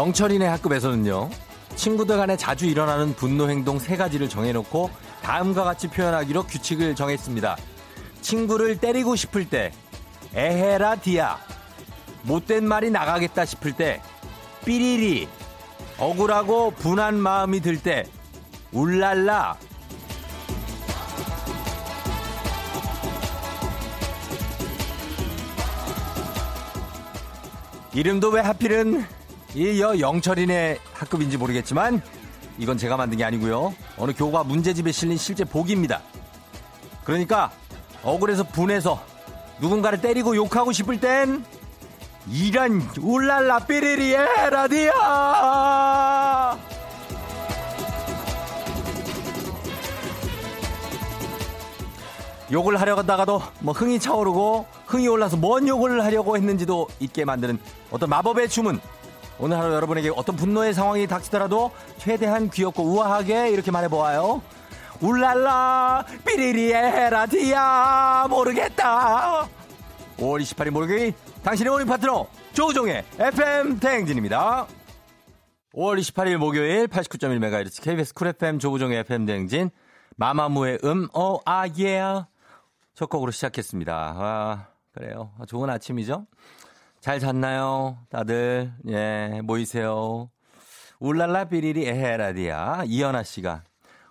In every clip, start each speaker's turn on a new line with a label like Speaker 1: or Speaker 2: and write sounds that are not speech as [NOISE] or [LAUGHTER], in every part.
Speaker 1: 영철이네 학급에서는요. 친구들 간에 자주 일어나는 분노 행동 세 가지를 정해놓고 다음과 같이 표현하기로 규칙을 정했습니다. 친구를 때리고 싶을 때 에헤라 디야 못된 말이 나가겠다 싶을 때 삐리리 억울하고 분한 마음이 들 때 울랄라 이름도 왜 하필은 이여 영철이네 학급인지 모르겠지만 이건 제가 만든 게 아니고요. 어느 교과 문제집에 실린 실제 보기입니다. 그러니까 억울해서 분해서 누군가를 때리고 욕하고 싶을 땐 이런 울랄라 삐리리에 라디아 욕을 하려고 하다가도 뭐 흥이 차오르고 흥이 올라서 뭔 욕을 하려고 했는지도 잊게 만드는 어떤 마법의 주문 오늘 하루 여러분에게 어떤 분노의 상황이 닥치더라도 최대한 귀엽고 우아하게 이렇게 말해보아요 울랄라 삐리리에 라디아 모르겠다 5월 28일 목요일 당신의 모닝 파트너 조우종의 FM 대행진입니다 5월 28일 목요일 89.1MHz KBS 쿨 FM 조우종의 FM 대행진 마마무의 음, 어, 아, 예. 첫 곡으로 시작했습니다. 아, 그래요. 좋은 아침이죠? 잘 잤나요? 다들, 예, 모이세요. 울랄라 삐리리 에헤라디아. 이연아 씨가.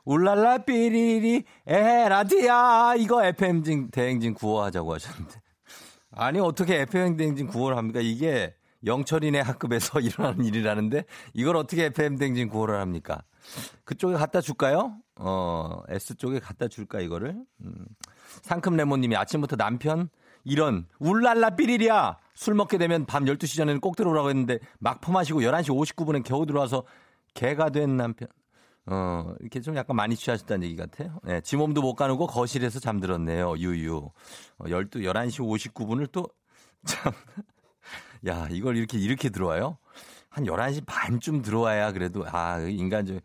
Speaker 1: 울랄라 삐리리 에헤라디아. 이거 FM 대행진 구호하자고 하셨는데. 아니, 어떻게 FM 대행진 구호를 합니까? 이게 영철이네 학급에서 [LAUGHS] 일어나는 일이라는데 이걸 어떻게 FM 대행진 구호를 합니까? 그쪽에 갖다 줄까요? 어, S 쪽에 갖다 줄까, 이거를? 음. 상큼 레몬님이 아침부터 남편, 이런, 울랄라 삐리리야! 술 먹게 되면 밤 12시 전에는 꼭 들어오라고 했는데, 막 퍼마시고 11시 59분에 겨우 들어와서 개가 된 남편. 어, 이렇게 좀 약간 많이 취하셨다는 얘기 같아요. 예, 지 몸도 못 가누고 거실에서 잠들었네요, 유유. 어, 12, 11시 59분을 또, [LAUGHS] 참. 야, 이걸 이렇게, 이렇게 들어와요? 한 11시 반쯤 들어와야 그래도, 아, 인간 좀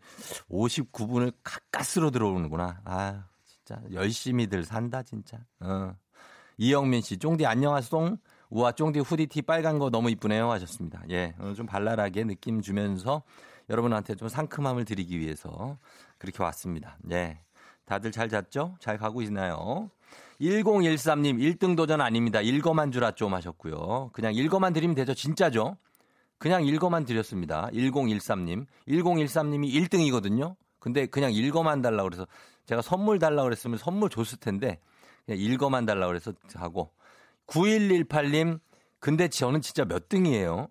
Speaker 1: 59분을 가까스로 들어오는구나. 아, 진짜. 열심히들 산다, 진짜. 어. 이영민 씨, 쫑디 안녕하송. 우와, 쫑디 후디티 빨간 거 너무 이쁘네요. 하셨습니다. 예, 오늘 좀 발랄하게 느낌 주면서 여러분한테 좀 상큼함을 드리기 위해서 그렇게 왔습니다. 예. 다들 잘 잤죠? 잘 가고 있나요? 1013님, 1등 도전 아닙니다. 읽어만 주라 좀 하셨고요. 그냥 읽어만 드리면 되죠. 진짜죠? 그냥 읽어만 드렸습니다. 1013님. 1013님이 1등이거든요. 근데 그냥 읽어만 달라고 그래서 제가 선물 달라고 그랬으면 선물 줬을 텐데 그냥 읽어만 달라고 그래서 하고 9118님 근데 저는 진짜 몇 등이에요?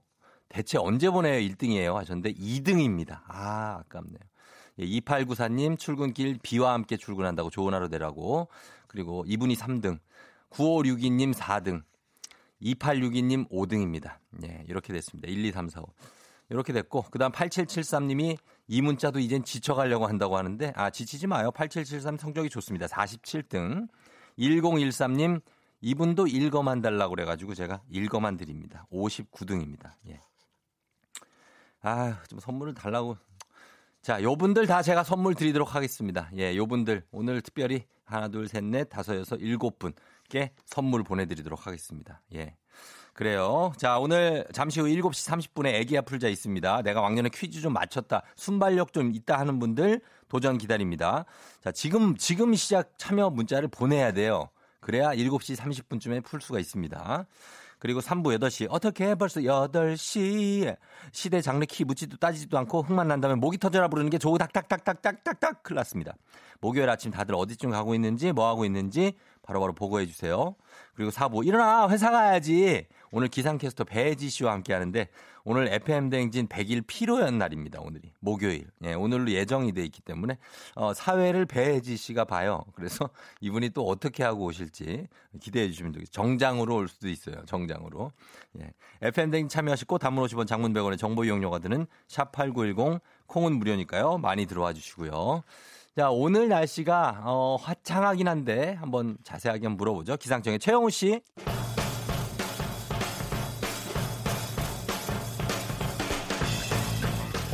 Speaker 1: 대체 언제 보내요 1등이에요 하셨는데 2등입니다. 아, 아깝네요. 예, 2894님 출근길 비와 함께 출근한다고 좋은 하루 되라고 그리고 이분이 3등 9562님 4등 2862님 5등입니다. 예, 이렇게 됐습니다. 1, 2, 3, 4, 5. 이렇게 됐고, 그 다음 8773님이 이 문자도 이젠 지쳐가려고 한다고 하는데, 아, 지치지 마요. 8773 성적이 좋습니다. 47등. 1013님, 이분도 읽어만 달라고 그래가지고 제가 읽어만 드립니다. 59등입니다. 예. 아, 좀 선물을 달라고. 자, 요분들 다 제가 선물 드리도록 하겠습니다. 예, 요분들 오늘 특별히 하나, 둘, 셋, 넷, 다섯, 여섯, 일곱 분께 선물 보내드리도록 하겠습니다. 예. 그래요. 자, 오늘 잠시 후 7시 30분에 애기야 풀자 있습니다. 내가 왕년에 퀴즈 좀 맞췄다. 순발력 좀 있다 하는 분들 도전 기다립니다. 자, 지금, 지금 시작 참여 문자를 보내야 돼요. 그래야 7시 30분쯤에 풀 수가 있습니다. 그리고 3부 8시. 어떻게 벌써 8시. 시대 장르 키 묻지도 따지지도 않고 흥만 난다면 목이 터져라 부르는 게 조우 닥닥닥닥닥닥닥 큰일 났습니다. 목요일 아침 다들 어디쯤 가고 있는지 뭐 하고 있는지 바로바로 보고해 주세요. 그리고 4부 일어나 회사 가야지. 오늘 기상캐스터 배지 씨와 함께 하는데 오늘 FM 대행진 100일 피로연 날입니다. 오늘이 목요일. 예, 오늘로 예정이 돼 있기 때문에 어, 사회를 배지 씨가 봐요. 그래서 [LAUGHS] 이분이 또 어떻게 하고 오실지 기대해 주시면 되겠습니다. 정장으로 올 수도 있어요. 정장으로. 예. FM 대행진 참여하시고 단문 50원 장문 100원의 정보 이용료가 드는 샵8910 콩은 무료니까요. 많이 들어와 주시고요. 자, 오늘 날씨가 어, 화창하긴 한데 한번 자세하게 한번 물어보죠. 기상청의 최영우 씨.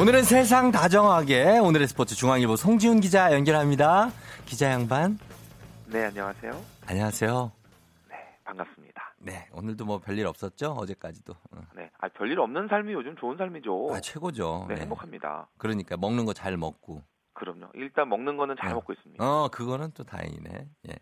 Speaker 1: 오늘은 세상 다정하게 오늘의 스포츠 중앙일보 송지훈 기자 연결합니다. 기자 양반.
Speaker 2: 네, 안녕하세요.
Speaker 1: 안녕하세요.
Speaker 2: 네, 반갑습니다.
Speaker 1: 네, 오늘도 뭐 별일 없었죠? 어제까지도. 어.
Speaker 2: 네, 아 별일 없는 삶이 요즘 좋은 삶이죠.
Speaker 1: 아, 최고죠.
Speaker 2: 네, 행복합니다.
Speaker 1: 그러니까 먹는 거 잘 먹고.
Speaker 2: 그럼요. 일단 먹는 거는 잘
Speaker 1: 어.
Speaker 2: 먹고 있습니다.
Speaker 1: 어, 그거는 또 다행이네. 예.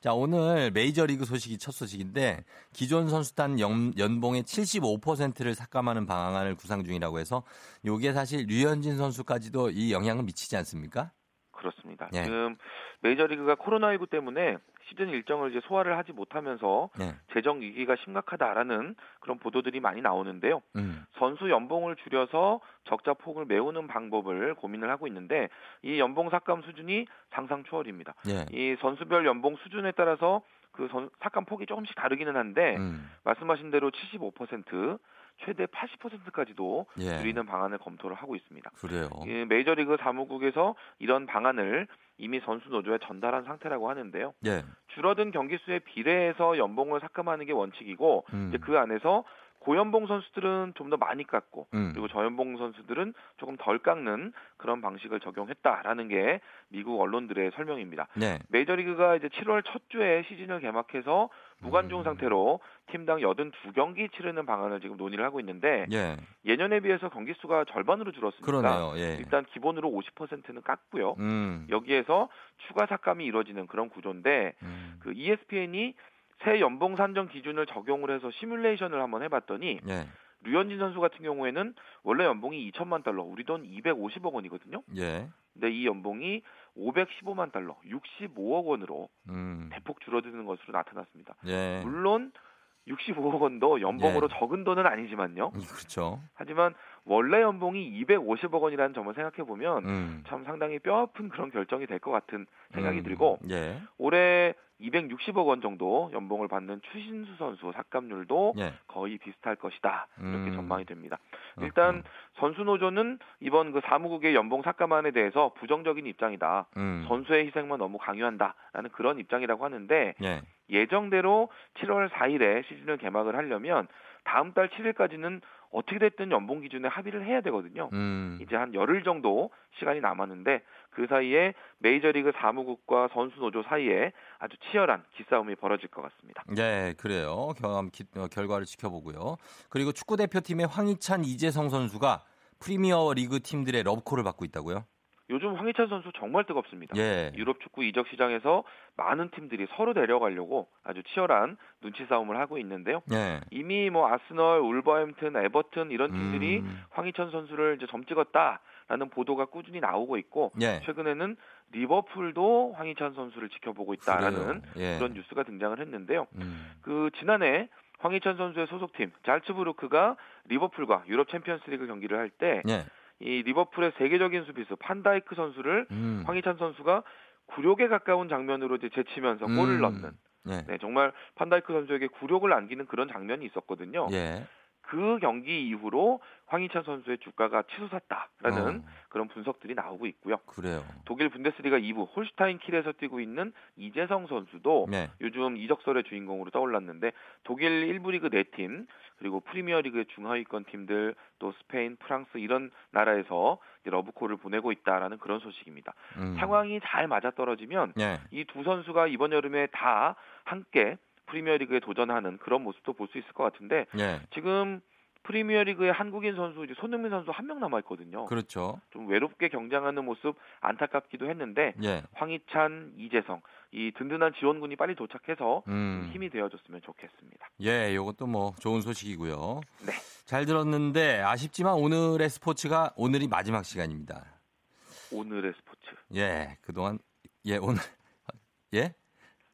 Speaker 1: 자, 오늘 메이저리그 소식이 첫 소식인데 기존 선수단 연, 연봉의 75%를 삭감하는 방안을 구상 중이라고 해서 요게 사실 류현진 선수까지도 이 영향을 미치지 않습니까?
Speaker 2: 그렇습니다.
Speaker 1: 예.
Speaker 2: 지금 메이저리그가 코로나19 때문에 시즌 일정을 이제 소화를 하지 못하면서
Speaker 1: 예.
Speaker 2: 재정 위기가 심각하다라는 그런 보도들이 많이 나오는데요.
Speaker 1: 음.
Speaker 2: 선수 연봉을 줄여서 적자 폭을 메우는 방법을 고민을 하고 있는데 이 연봉 삭감 수준이 상상 초월입니다.
Speaker 1: 예.
Speaker 2: 이 선수별 연봉 수준에 따라서 그 선- 삭감 폭이 조금씩 다르기는 한데
Speaker 1: 음.
Speaker 2: 말씀하신 대로 75% 최대 80%까지도
Speaker 1: 예.
Speaker 2: 줄이는 방안을 검토를 하고 있습니다.
Speaker 1: 그래요.
Speaker 2: 이 메이저리그 사무국에서 이런 방안을 이미 선수 노조에 전달한 상태라고 하는데요.
Speaker 1: 예.
Speaker 2: 줄어든 경기 수에 비례해서 연봉을 삭감하는 게 원칙이고
Speaker 1: 음.
Speaker 2: 그 안에서 고연봉 선수들은 좀 더 많이 깎고
Speaker 1: 음.
Speaker 2: 그리고 저연봉 선수들은 조금 덜 깎는 그런 방식을 적용했다라는 게 미국 언론들의 설명입니다.
Speaker 1: 네.
Speaker 2: 메이저리그가 이제 7월 첫 주에 시즌을 개막해서 무관중
Speaker 1: 음.
Speaker 2: 상태로 팀당 82경기 치르는 방안을 지금 논의를 하고 있는데
Speaker 1: 예.
Speaker 2: 예년에 비해서 경기 수가 절반으로 줄었으니까
Speaker 1: 그러네요. 예.
Speaker 2: 일단 기본으로 50%는 깎고요.
Speaker 1: 음.
Speaker 2: 여기에서 추가 삭감이 이루어지는 그런 구조인데
Speaker 1: 음.
Speaker 2: 그 ESPN이 새 연봉 산정 기준을 적용을 해서 시뮬레이션을 한번 해봤더니
Speaker 1: 예.
Speaker 2: 류현진 선수 같은 경우에는 원래 연봉이 2천만 달러, 우리 돈 250억 원이거든요.
Speaker 1: 예.
Speaker 2: 근데 이 연봉이 515만 달러, 65억 원으로
Speaker 1: 음.
Speaker 2: 대폭 줄어드는 것으로 나타났습니다.
Speaker 1: 예.
Speaker 2: 물론 65억 원도 연봉으로
Speaker 1: 예.
Speaker 2: 적은 돈은 아니지만요.
Speaker 1: 그렇죠.
Speaker 2: 하지만 원래 연봉이 250억 원이라는 점을 생각해 보면
Speaker 1: 음.
Speaker 2: 참 상당히 뼈 아픈 그런 결정이 될 것 같은 생각이
Speaker 1: 음.
Speaker 2: 들고
Speaker 1: 예.
Speaker 2: 올해 260억 원 정도 연봉을 받는 추신수 선수 삭감률도
Speaker 1: 예.
Speaker 2: 거의 비슷할 것이다 이렇게
Speaker 1: 음.
Speaker 2: 전망이 됩니다. 일단 선수 노조는 이번 그 사무국의 연봉 삭감안에 대해서 부정적인 입장이다.
Speaker 1: 음.
Speaker 2: 선수의 희생만 너무 강요한다라는 그런 입장이라고 하는데
Speaker 1: 예.
Speaker 2: 예정대로 7월 4일에 시즌을 개막을 하려면 다음 달 7일까지는 어떻게 됐든 연봉 기준에 합의를 해야 되거든요.
Speaker 1: 음.
Speaker 2: 이제 한 열흘 정도 시간이 남았는데 그 사이에 메이저리그 사무국과 선수 노조 사이에 아주 치열한 기싸움이 벌어질 것 같습니다.
Speaker 1: 네, 그래요. 경험 기- 어, 결과를 지켜보고요. 그리고 축구 대표팀의 황희찬, 이재성 선수가 프리미어 리그 팀들의 러브콜을 받고 있다고요?
Speaker 2: 요즘 황희찬 선수 정말 뜨겁습니다.
Speaker 1: 예.
Speaker 2: 유럽 축구 이적 시장에서 많은 팀들이 서로 데려가려고 아주 치열한 눈치 싸움을 하고 있는데요.
Speaker 1: 예.
Speaker 2: 이미 뭐 아스널, 울버햄튼, 에버튼 이런 팀들이
Speaker 1: 음.
Speaker 2: 황희찬 선수를 이제 점 찍었다라는 보도가 꾸준히 나오고 있고
Speaker 1: 예.
Speaker 2: 최근에는 리버풀도 황희찬 선수를 지켜보고 있다라는.
Speaker 1: 예.
Speaker 2: 그런 뉴스가 등장을 했는데요.
Speaker 1: 음.
Speaker 2: 그 지난해 황희찬 선수의 소속팀 잘츠부르크가 리버풀과 유럽 챔피언스리그 경기를 할때 이
Speaker 1: 예.
Speaker 2: 리버풀의 세계적인 수비수 판다이크 선수를
Speaker 1: 음.
Speaker 2: 황희찬 선수가 굴욕에 가까운 장면으로 이제 제치면서 골을
Speaker 1: 음.
Speaker 2: 넣는
Speaker 1: 예.
Speaker 2: 네, 정말 판다이크 선수에게 굴욕을 안기는 그런 장면이 있었거든요.
Speaker 1: 예.
Speaker 2: 그 경기 이후로 황희찬 선수의 주가가 치솟았다라는
Speaker 1: 어,
Speaker 2: 그런 분석들이 나오고 있고요.
Speaker 1: 그래요.
Speaker 2: 독일 분데스리가 2부 홀슈타인 킬에서 뛰고 있는 이재성 선수도
Speaker 1: 네.
Speaker 2: 요즘 이적설의 주인공으로 떠올랐는데 독일 1부 리그 4팀 그리고 프리미어 리그의 중하위권 팀들 또 스페인, 프랑스 이런 나라에서 러브콜을 보내고 있다라는 그런 소식입니다.
Speaker 1: 음.
Speaker 2: 상황이 잘 맞아떨어지면
Speaker 1: 예.
Speaker 2: 이 두 선수가 이번 여름에 다 함께 프리미어리그에 도전하는 그런 모습도 볼 수 있을 것 같은데
Speaker 1: 예.
Speaker 2: 지금 프리미어리그에 한국인 선수 이제 손흥민 선수 한 명 남아 있거든요.
Speaker 1: 그렇죠.
Speaker 2: 좀 외롭게 경쟁하는 모습 안타깝기도 했는데
Speaker 1: 예.
Speaker 2: 황희찬, 이재성 이 든든한 지원군이 빨리 도착해서
Speaker 1: 음.
Speaker 2: 힘이 되어줬으면 좋겠습니다.
Speaker 1: 예, 요것도 뭐 좋은 소식이고요.
Speaker 2: 네.
Speaker 1: 잘 들었는데 아쉽지만 오늘의 스포츠가 오늘이 마지막 시간입니다.
Speaker 2: 오늘의 스포츠.
Speaker 1: 예, 그동안 예, 오늘 [LAUGHS] 예?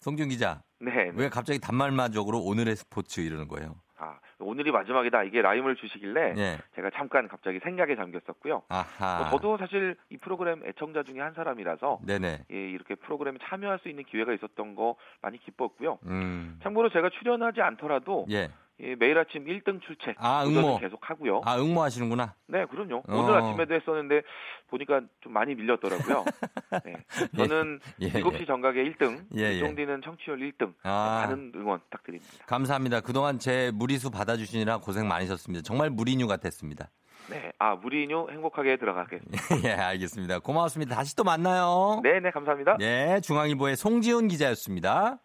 Speaker 1: 송준 기자.
Speaker 2: 네. 네.
Speaker 1: 왜 갑자기 단말마적으로 오늘의 스포츠 이러는 거예요?
Speaker 2: 아 오늘이 마지막이다 이게 라임을 주시길래
Speaker 1: 예.
Speaker 2: 제가 잠깐 갑자기 생각에 잠겼었고요.
Speaker 1: 아하.
Speaker 2: 뭐 저도 사실 이 프로그램 애청자 중에 한 사람이라서
Speaker 1: 네네.
Speaker 2: 예, 이렇게 프로그램에 참여할 수 있는 기회가 있었던 거 많이 기뻤고요.
Speaker 1: 음.
Speaker 2: 참고로 제가 출연하지 않더라도
Speaker 1: 예.
Speaker 2: 예, 매일 아침 1등 출첵
Speaker 1: 아, 응모.
Speaker 2: 계속 하고요.
Speaker 1: 아, 응모하시는구나.
Speaker 2: 네, 그럼요.
Speaker 1: 어.
Speaker 2: 오늘 아침에도 했었는데 보니까 좀 많이 밀렸더라고요. [LAUGHS] 네. 저는
Speaker 1: 예,
Speaker 2: 7시 정각에 1등,
Speaker 1: 예, 예.
Speaker 2: 이종디는 청취율 1등.
Speaker 1: 아.
Speaker 2: 많은 응원 부탁드립니다.
Speaker 1: 감사합니다. 그동안 제 무리수 받아주시느라 고생 많으셨습니다. 정말 무리뉴 같았습니다.
Speaker 2: 네, 아 무리뉴 행복하게 들어가겠습니다. [LAUGHS]
Speaker 1: 예, 알겠습니다. 고맙습니다. 다시 또 만나요.
Speaker 2: 네, 네, 감사합니다.
Speaker 1: 네, 중앙일보의 송지훈 기자였습니다.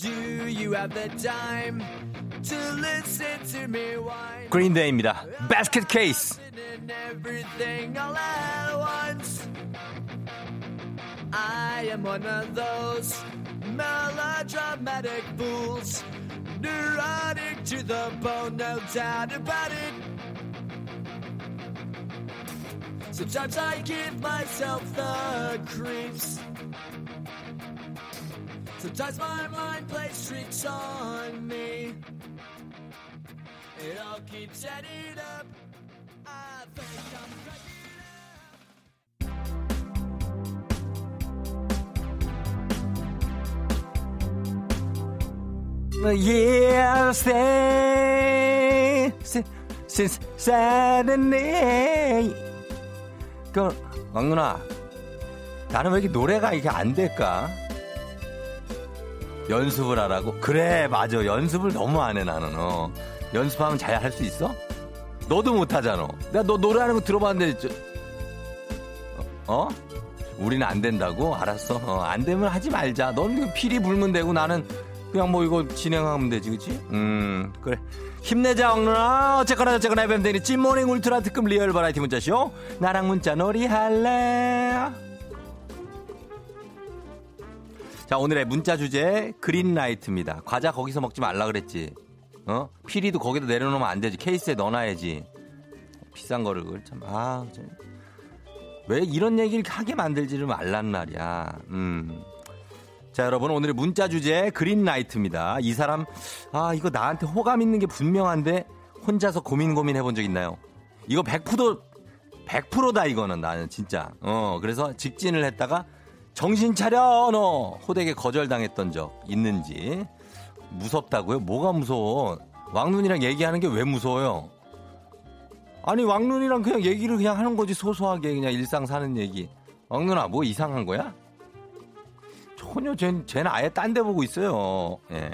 Speaker 1: Do you have the time to listen to me whine? 그린데이입니다. Basket Case. Everything all at once. I am one of those melodramatic fools. Neurotic to the bone, no doubt about it. Sometimes I give myself the creeps. Sometimes my mind plays tricks on me. It all keeps adding up. I think I'm Yeah, stay since Saturday. 그 왕누나, 나는 왜 이렇게 노래가 이게 안 될까? 연습을 하라고? 그래, 맞아. 연습을 너무 안 해, 나는. 어. 연습하면 잘 할 수 있어? 너도 못하잖아. 내가 너 노래하는 거 들어봤는데, 저, 어? 우리는 안 된다고? 알았어. 어, 안 되면 하지 말자. 넌 피리 불면 되고 나는 그냥 뭐 이거 진행하면 되지, 그치? 음, 그래. 힘내자, 엉누나. 어쨌거나 어쨌거나 FM 대행진 모닝 울트라 특급 리얼 버라이어티 문자쇼. 나랑 문자 놀이 할래? 자, 오늘의 문자 주제 그린라이트입니다. 과자 거기서 먹지 말라 그랬지. 어? 피리도 거기다 내려놓으면 안 되지. 케이스에 넣어놔야지. 비싼 거를 참 아, 좀. 왜 이런 얘기를 하게 만들지를 말란 말이야. 음. 자, 여러분 오늘의 문자 주제 그린라이트입니다. 이 사람 아, 이거 나한테 호감 있는 게 분명한데 혼자서 고민 고민 해본 적 있나요? 이거 100% 100%다 이거는 나는 진짜. 어, 그래서 직진을 했다가 정신 차려 너 호되게 거절당했던 적 있는지 무섭다고요? 뭐가 무서워? 왕눈이랑 얘기하는 게 왜 무서워요? 아니 왕눈이랑 그냥 얘기를 그냥 하는 거지 소소하게 그냥 일상 사는 얘기. 왕눈아 뭐 이상한 거야? 전혀 쟤, 쟤는 아예 딴 데 보고 있어요. 예.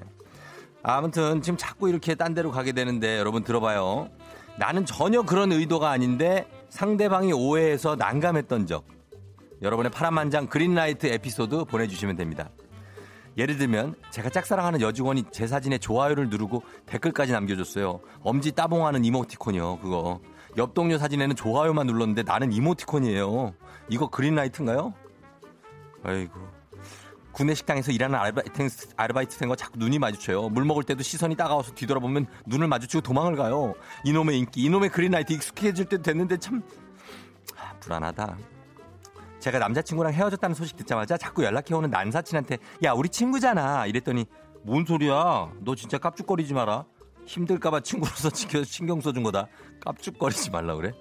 Speaker 1: 아무튼 지금 자꾸 이렇게 딴 데로 가게 되는데 여러분 들어봐요. 나는 전혀 그런 의도가 아닌데 상대방이 오해해서 난감했던 적. 여러분의 파란만장 그린라이트 에피소드 보내주시면 됩니다. 예를 들면 제가 짝사랑하는 여직원이 제 사진에 좋아요를 누르고 댓글까지 남겨줬어요. 엄지 따봉하는 이모티콘이요. 그거. 옆 동료 사진에는 좋아요만 눌렀는데 나는 이모티콘이에요. 이거 그린라이트인가요? 아이고. 구내 식당에서 일하는 아르바이트, 아르바이트 생과 자꾸 눈이 마주쳐요. 물 먹을 때도 시선이 따가워서 뒤돌아보면 눈을 마주치고 도망을 가요. 이놈의 인기, 이놈의 그린라이트 익숙해질 때 됐는데 참 아, 불안하다. 제가 남자친구랑 헤어졌다는 소식 듣자마자 자꾸 연락해오는 난사친한테 야 우리 친구잖아. 이랬더니 뭔 소리야? 너 진짜 깝죽거리지 마라. 힘들까봐 친구로서 [LAUGHS] 지켜 신경 써준 거다. 깝죽거리지 말라 그래?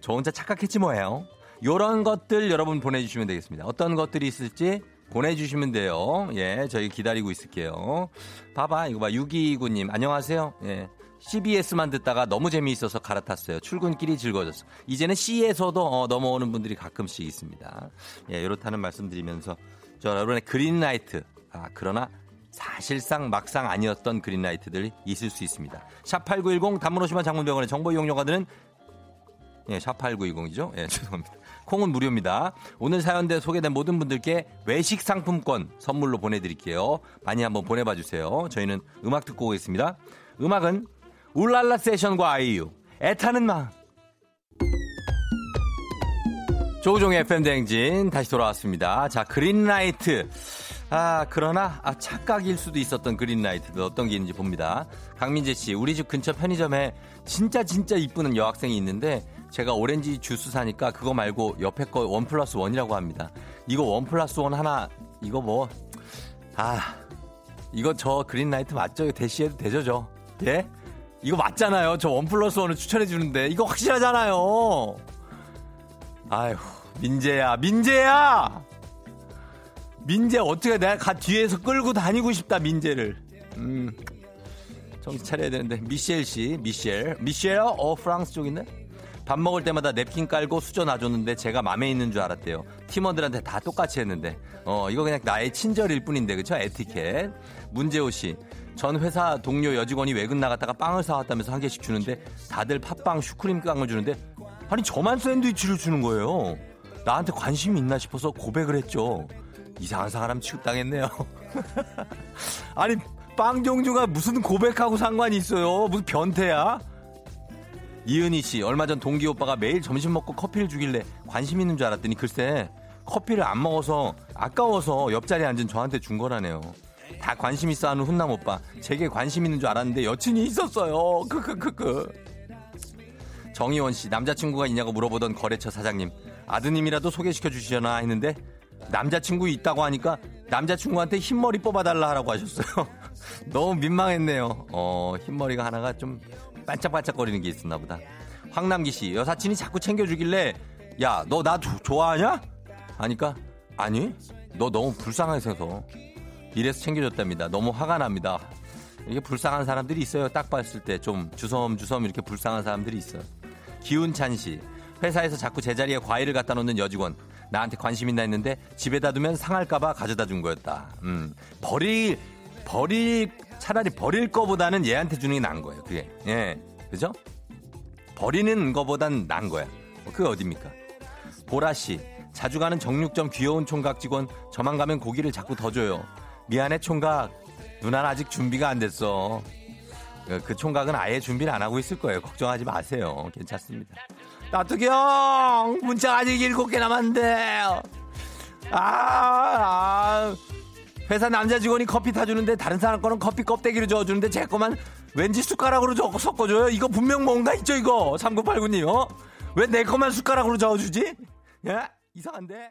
Speaker 1: 저 혼자 착각했지 뭐예요? 요런 것들 여러분 보내주시면 되겠습니다. 어떤 것들이 있을지 보내주시면 돼요. 예 저희 기다리고 있을게요. 봐봐 이거 봐. 6229님 안녕하세요. 예 CBS만 듣다가 너무 재미있어서 갈아탔어요. 출근길이 즐거워졌어. 이제는 C에서도 어, 넘어오는 분들이 가끔씩 있습니다. 예, 이렇다는 말씀드리면서 저 여러분의 그린라이트. 아, 그러나 사실상 막상 아니었던 그린라이트들이 있을 수 있습니다. 샵8910 단문 오시면 장문병원의 정보 이용료가 드는 예, 샵8920이죠. 예, [LAUGHS] 죄송합니다. 콩은 무료입니다. 오늘 사연대 소개된 모든 분들께 외식 상품권 선물로 보내드릴게요. 많이 한번 보내봐 주세요. 저희는 음악 듣고 오겠습니다. 음악은 울랄라 세션과 아이유 애타는 마음 조우종의 FM 대행진 다시 돌아왔습니다. 자 green light 아 그러나 아 착각일 수도 있었던 green light 어떤 게 있는지 봅니다. 강민재 씨 우리 집 근처 편의점에 진짜 진짜 이쁜 여학생이 있는데 제가 오렌지 주스 사니까 그거 말고 옆에 거 one plus one이라고 합니다. 이거 one plus one 하나 이거 뭐 아 이거 저 green light 맞죠? 대시해도 되죠 저? 예? 이거 맞잖아요. 저 one plus one을 추천해 주는데 이거 확실하잖아요. 아휴 민재야 민재야 민재 어떻게 내가 가 뒤에서 끌고 다니고 싶다 민재를. 음 정신 차려야 되는데 미셸 씨 미셸 미셸 어 프랑스 쪽인데 밥 먹을 때마다 냅킨 깔고 수저 놔줬는데 제가 맘에 있는 줄 알았대요. 팀원들한테 다 똑같이 했는데 어 이거 그냥 나의 친절일 뿐인데 그쵸 에티켓 문재호 씨 전 회사 동료 여직원이 외근 나갔다가 빵을 사왔다면서 한 개씩 주는데 다들 팥빵 슈크림 빵을 주는데 아니 저만 샌드위치를 주는 거예요. 나한테 관심이 있나 싶어서 고백을 했죠. 이상한 사람 취급당했네요. [LAUGHS] 아니 빵종주가 무슨 고백하고 상관이 있어요? 무슨 변태야? 이은희 씨 얼마 전 동기 오빠가 매일 점심 먹고 커피를 주길래 관심 있는 줄 알았더니 글쎄 커피를 안 먹어서 아까워서 옆자리에 앉은 저한테 준 거라네요. 다 관심 있어 하는 훈남 오빠. 제게 관심 있는 줄 알았는데 여친이 있었어요. 크크크크. 정희원 씨 남자친구가 있냐고 물어보던 거래처 사장님 아드님이라도 소개시켜 주시려나 했는데 남자친구 있다고 하니까 남자친구한테 흰머리 뽑아달라 하라고 하셨어요. [LAUGHS] 너무 민망했네요. 어, 흰머리가 하나가 좀 반짝반짝거리는 게 있었나 보다. 황남기 씨, 여사친이 자꾸 챙겨주길래, 야, 너 나 좋아하냐? 하니까, 아니, 너 너무 불쌍해서. 이래서 챙겨줬답니다. 너무 화가 납니다. 이게 불쌍한 사람들이 있어요. 딱 봤을 때 좀 주섬주섬 이렇게 불쌍한 사람들이 있어요. 기운찬 씨, 회사에서 자꾸 제자리에 과일을 갖다 놓는 여직원. 나한테 관심 있나 했는데 집에다 두면 상할까봐 가져다 준 거였다. 음, 버릴, 버릴, 차라리 버릴 거보다는 얘한테 주는 게 나은 거예요. 그게. 예. 그죠? 버리는 거보단 나은 거야. 그게 어딥니까? 보라씨, 자주 가는 정육점 귀여운 총각 직원, 저만 가면 고기를 자꾸 더 줘요. 미안해, 총각. 누나는 아직 준비가 안 됐어. 그 총각은 아예 준비를 안 하고 있을 거예요. 걱정하지 마세요. 괜찮습니다. 나뚜기 형! 문자 아직 일곱 개 남았는데. 아, 아. 회사 남자 직원이 커피 타주는데 다른 사람 거는 커피 껍데기로 저어주는데 제 거만 왠지 숟가락으로 저, 섞어줘요. 이거 분명 뭔가 있죠, 이거. 3989님, 어? 왜 내 거만 숟가락으로 저어주지? 예? 이상한데?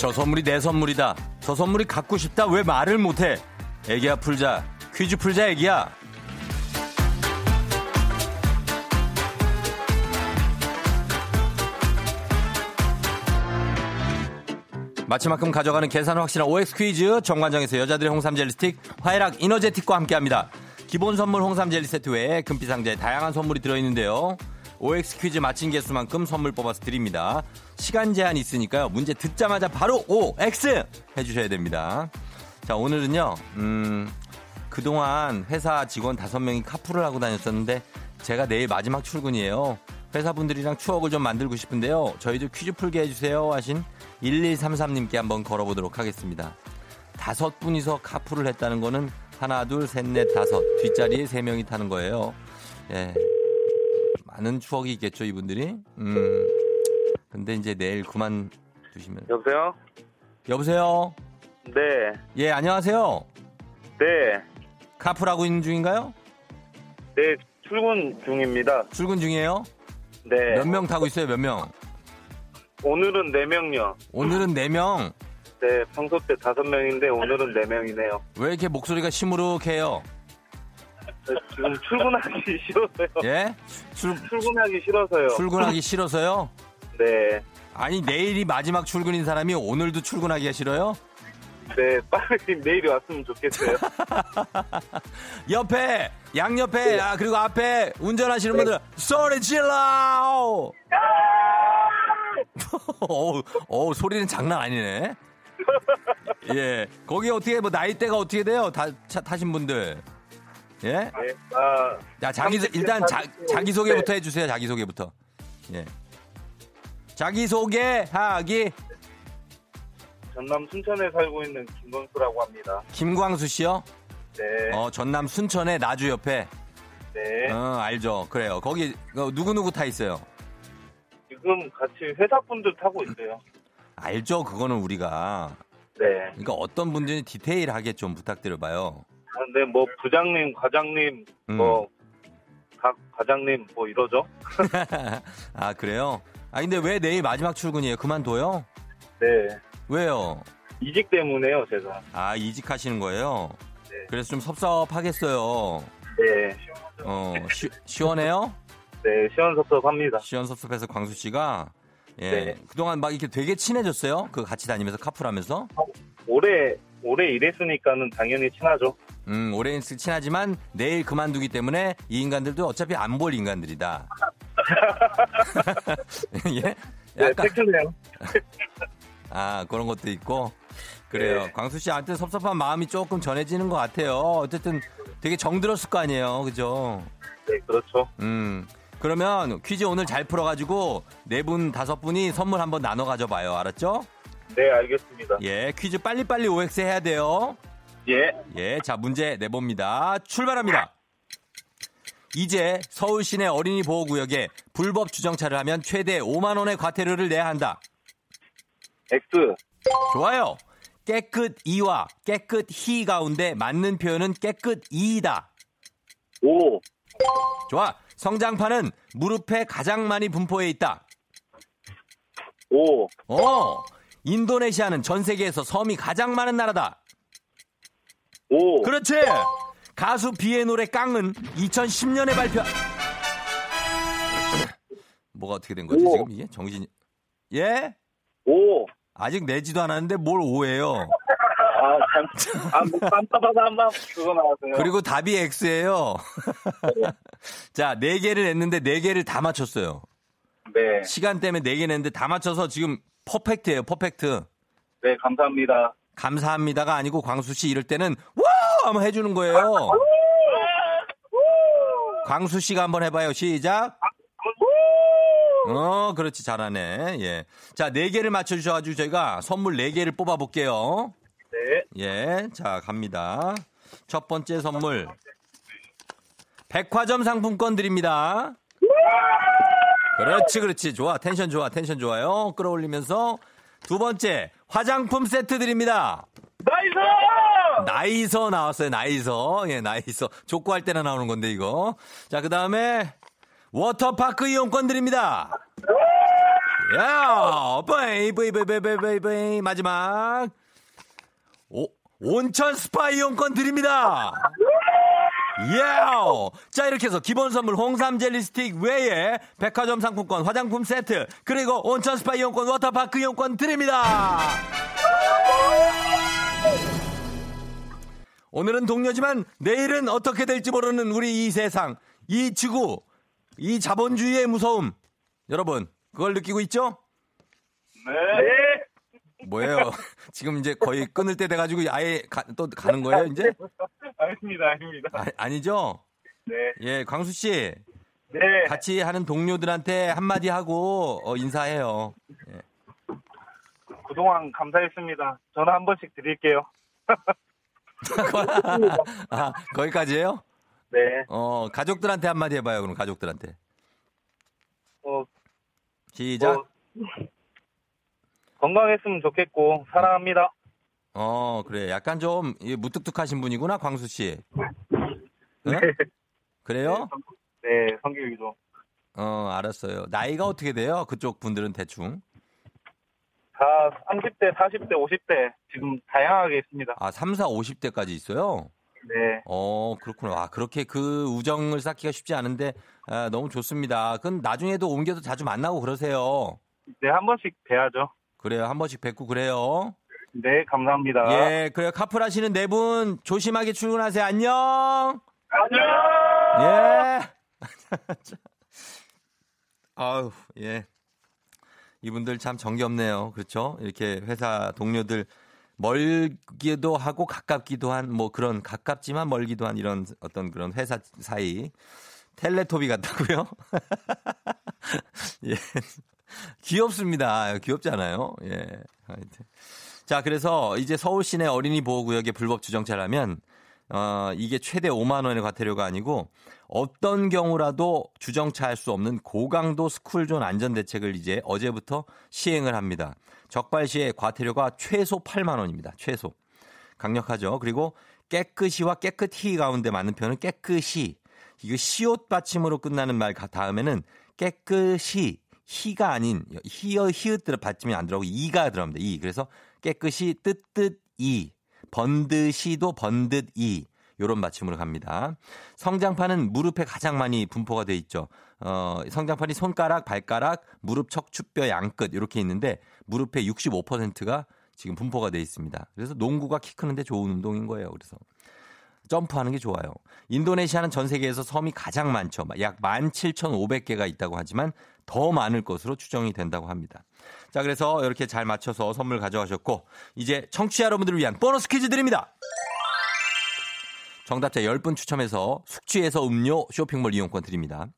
Speaker 1: 저 선물이 내 선물이다. 저 선물이 갖고 싶다. 왜 말을 못해? 애기야 풀자. 퀴즈 풀자 애기야. 마치만큼 가져가는 계산 확실한 OX 퀴즈 정관장에서 여자들의 홍삼 젤리 스틱 화해락 이너제틱과 함께합니다. 기본 선물 홍삼 젤리 세트 외에 금피 상자에 다양한 선물이 들어있는데요. OX 퀴즈 맞힌 개수만큼 선물 뽑아서 드립니다. 시간 제한 있으니까요. 문제 듣자마자 바로 OX 해주셔야 됩니다. 자, 오늘은요, 음, 그동안 회사 직원 다섯 명이 카풀을 하고 다녔었는데 제가 내일 마지막 출근이에요. 회사분들이랑 추억을 좀 만들고 싶은데요. 저희도 퀴즈 풀게 해주세요 하신 1133님께 한번 걸어보도록 하겠습니다. 다섯 분이서 카풀을 했다는 거는 하나, 둘, 셋, 넷, 다섯. 뒷자리에 세 명이 타는 거예요. 예. 많은 추억이 있겠죠, 이분들이. 음. 근데 이제 내일 그만 두시면.
Speaker 3: 여보세요?
Speaker 1: 여보세요?
Speaker 3: 네,
Speaker 1: 예, 안녕하세요.
Speaker 3: 네,
Speaker 1: 카풀하고 있는 중인가요?
Speaker 3: 네, 출근 중입니다.
Speaker 1: 출근 중이에요?
Speaker 3: 네.
Speaker 1: 몇 명 타고 있어요, 몇 명?
Speaker 3: 오늘은 4명요.
Speaker 1: 오늘은 네명
Speaker 3: 네, 평소 때 5명인데 오늘은 4명이네요.
Speaker 1: 왜 이렇게 목소리가 시무룩해요?
Speaker 3: 지금 출근하기 [LAUGHS] 싫어서요.
Speaker 1: 예? 출,
Speaker 3: 출근하기 싫어서요.
Speaker 1: 출근하기 싫어서요?
Speaker 3: 네,
Speaker 1: 아니, 내일이 마지막 출근인 사람이 오늘도 출근하기가 싫어요?
Speaker 3: 네, 빨리 내일이 왔으면 좋겠어요. [LAUGHS]
Speaker 1: 옆에, 양옆에,
Speaker 3: 네.
Speaker 1: 아, 그리고 앞에 운전하시는 분들, 소리 질러! [LAUGHS] 어우, 어우, 소리는 장난 아니네. 예. 거기 어떻게, 뭐, 나이대가 어떻게 돼요? 다, 차, 타신 분들. 예?
Speaker 3: 네, 아,
Speaker 1: 자, 자기,
Speaker 3: 30대,
Speaker 1: 일단 자,
Speaker 3: 40대.
Speaker 1: 자기 소개부터
Speaker 3: 네.
Speaker 1: 해주세요, 자기 소개부터. 예. 자기 소개하기,
Speaker 3: 전남 순천에 살고 있는 김건수라고 합니다.
Speaker 1: 김광수 씨요?
Speaker 3: 네,
Speaker 1: 어, 전남 순천의 나주 옆에.
Speaker 3: 네.
Speaker 1: 어, 알죠. 그래요. 거기, 어, 누구누구 타 있어요?
Speaker 3: 지금 같이 회사분들 타고 있어요.
Speaker 1: 알죠. 그거는 우리가.
Speaker 3: 네.
Speaker 1: 그러니까 어떤 분들이 디테일하게 좀 부탁드려봐요.
Speaker 3: 아, 근데 뭐 부장님, 과장님,
Speaker 1: 음.
Speaker 3: 뭐, 각 과장님 뭐 이러죠? [LAUGHS]
Speaker 1: 아, 그래요? 아, 근데 왜 내일 마지막 출근이에요? 그만둬요?
Speaker 3: 네.
Speaker 1: 왜요?
Speaker 3: 이직 때문에요, 제가.
Speaker 1: 아, 이직하시는 거예요?
Speaker 3: 네.
Speaker 1: 그래서 좀 섭섭하겠어요.
Speaker 3: 네.
Speaker 1: 어, 시, 시원해요?
Speaker 3: 네, 시원섭섭합니다.
Speaker 1: 시원섭섭해서 광수 씨가 예.
Speaker 3: 네.
Speaker 1: 그동안 막 이렇게 되게 친해졌어요? 그 같이 다니면서 카풀하면서?
Speaker 3: 오래 오래 일했으니까는 당연히 친하죠.
Speaker 1: 음, 오랜 친하지만 내일 그만두기 때문에 이 인간들도 어차피 안 볼 인간들이다. [LAUGHS] 예?
Speaker 3: 네,
Speaker 1: 약간
Speaker 3: 팩트네요. [LAUGHS]
Speaker 1: 아 그런 것도 있고 그래요.
Speaker 3: 네.
Speaker 1: 광수 씨한테 섭섭한 마음이 조금 전해지는 것 같아요. 어쨌든 되게 정들었을 거 아니에요, 그죠?
Speaker 3: 네, 그렇죠.
Speaker 1: 음. 그러면 퀴즈 오늘 잘 풀어가지고 네 분 다섯 분이 선물 한번 나눠 가져봐요. 알았죠?
Speaker 3: 네, 알겠습니다.
Speaker 1: 예, 퀴즈 빨리빨리 OX 해야 돼요.
Speaker 3: 예.
Speaker 1: 예, 자 문제 내봅니다. 출발합니다. 이제 서울 시내 어린이 보호 구역에 불법 주정차를 하면 최대 5만 원의 과태료를 내야 한다.
Speaker 3: X.
Speaker 1: 좋아요. 깨끗 이와 깨끗 히 가운데 맞는 표현은 깨끗 이이다.
Speaker 3: O.
Speaker 1: 좋아. 성장판은 무릎에 가장 많이 분포해 있다.
Speaker 3: O.
Speaker 1: 어. 인도네시아는 전 세계에서 섬이 가장 많은 나라다.
Speaker 3: O.
Speaker 1: 그렇지. 가수 비의 노래 깡은 2010년에 발표. 뭐가 어떻게 된 거지
Speaker 3: 오.
Speaker 1: 지금 이게 정신이? 예?
Speaker 3: O.
Speaker 1: 아직 내지도 않았는데 뭘 오해요?
Speaker 3: 아, 참. 아, 뭐, 깜빡하다 그거 나왔어요.
Speaker 1: 그리고 답이 X예요. [LAUGHS] 자, 네 개를 냈는데 네 개를 다 맞췄어요.
Speaker 3: 네.
Speaker 1: 시간 때문에 네 개 냈는데 다 맞춰서 지금 퍼펙트예요. 퍼펙트.
Speaker 3: 네, 감사합니다.
Speaker 1: 감사합니다가 아니고 광수 씨 이럴 때는 와 한번 해주는 거예요. 광수 씨가 한번 해봐요. 시작. 어, 그렇지 잘하네. 예. 자, 네 개를 맞춰주셔가지고 저희가 선물 네 개를 뽑아볼게요.
Speaker 3: 네.
Speaker 1: 예, 자 갑니다. 첫 번째 선물 백화점 상품권 드립니다. 그렇지, 그렇지. 좋아. 텐션 좋아. 텐션 좋아요. 끌어올리면서 두 번째 화장품 세트 드립니다.
Speaker 3: nice!
Speaker 1: 나이서 나왔어요. 나이서. 예, 나이서. 족구할 때나 나오는 건데 이거. 자, 그다음에 워터파크 이용권 드립니다. 야, 베이 베이 베이 베이 베이 베이 마지막 오, 온천 스파 이용권 드립니다. 예! 자, 이렇게 해서 기본 선물 홍삼 젤리 스틱 외에 백화점 상품권, 화장품 세트, 그리고 온천 스파 이용권, 워터파크 이용권 드립니다. 오늘은 동료지만 내일은 어떻게 될지 모르는 우리 이 세상, 이 지구, 이 자본주의의 무서움. 여러분, 그걸 느끼고 있죠?
Speaker 3: 네.
Speaker 1: 뭐예요? [LAUGHS] 지금 이제 거의 끊을 때 돼가지고 아예 가- 또 가는 거예요, 이제?
Speaker 3: 아닙니다, 아닙니다.
Speaker 1: 아, 아니죠?
Speaker 3: 네.
Speaker 1: 예, 광수 씨.
Speaker 3: 네.
Speaker 1: 같이 하는 동료들한테 한마디 하고 어, 인사해요.
Speaker 3: 그동안 감사했습니다. 전화 한 번씩 드릴게요. [LAUGHS]
Speaker 1: 아, 거기까지예요?
Speaker 3: 네.
Speaker 1: 어, 가족들한테 한마디 해봐요, 그럼 가족들한테.
Speaker 3: 어,
Speaker 1: 시작.
Speaker 3: 뭐, 건강했으면 좋겠고, 사랑합니다.
Speaker 1: 어, 그래. 약간 좀 이, 무뚝뚝하신 분이구나, 광수 씨. 응? 그래요?
Speaker 3: 네, 성격이 좀.
Speaker 1: 어, 알았어요. 나이가 어떻게 돼요? 그쪽 분들은 대충.
Speaker 3: 다 30대, 40대, 50대 지금 다양하게 있습니다.
Speaker 1: 아, 3, 4, 50대까지 있어요?
Speaker 3: 네.
Speaker 1: 어, 그렇구나. 아, 그렇게 그 우정을 쌓기가 쉽지 않은데, 아, 너무 좋습니다. 그건 나중에도 옮겨도 자주 만나고 그러세요.
Speaker 3: 네, 한 번씩 뵈야죠.
Speaker 1: 그래요. 한 번씩 뵙고 그래요.
Speaker 3: 네, 감사합니다.
Speaker 1: 예, 그래요. 카풀 하시는 네 분 조심하게 출근하세요. 안녕!
Speaker 3: 안녕!
Speaker 1: 예! [LAUGHS] 아우, 예. 이분들 참 정겹네요. 그렇죠? 이렇게 회사 동료들 멀기도 하고 가깝기도 한 뭐 그런 가깝지만 멀기도 한 이런 어떤 그런 회사 사이 텔레토비 같다고요? [LAUGHS] 예. [LAUGHS] 귀엽습니다. 귀엽잖아요. 예. 하여튼. 자, 그래서 이제 서울 시내 어린이 보호구역에 불법 주정차를 하면 어, 이게 최대 5만 원의 과태료가 아니고 어떤 경우라도 주정차할 수 없는 고강도 스쿨존 안전 대책을 이제 어제부터 시행을 합니다. 적발 시에 과태료가 최소 8만 원입니다. 최소. 강력하죠. 그리고 깨끗이와 깨끗히 가운데 맞는 표현은 깨끗이. 이거 시옷 받침으로 끝나는 말 다음에는 깨끗이 희가 아닌 히어 히읗 들어 받침이 안 들어가고 이가 들어갑니다. 이. 그래서 깨끗이 뜻뜻 이. 번듯이도 번듯 이 요런 받침으로 갑니다. 성장판은 무릎에 가장 많이 분포가 돼 있죠. 어, 성장판이 손가락, 발가락, 무릎, 척추뼈 양끝 이렇게 있는데 무릎의 65%가 지금 분포가 돼 있습니다. 그래서 농구가 키 크는데 좋은 운동인 거예요. 그래서 점프하는 게 좋아요. 인도네시아는 전 세계에서 섬이 가장 많죠. 약 17,500개가 있다고 하지만 더 많을 것으로 추정이 된다고 합니다. 자, 그래서 이렇게 잘 맞춰서 선물 가져가셨고 이제 청취자 여러분들을 위한 보너스 퀴즈 드립니다. 정답자 10분 추첨해서 숙취에서 음료 쇼핑몰 이용권 드립니다.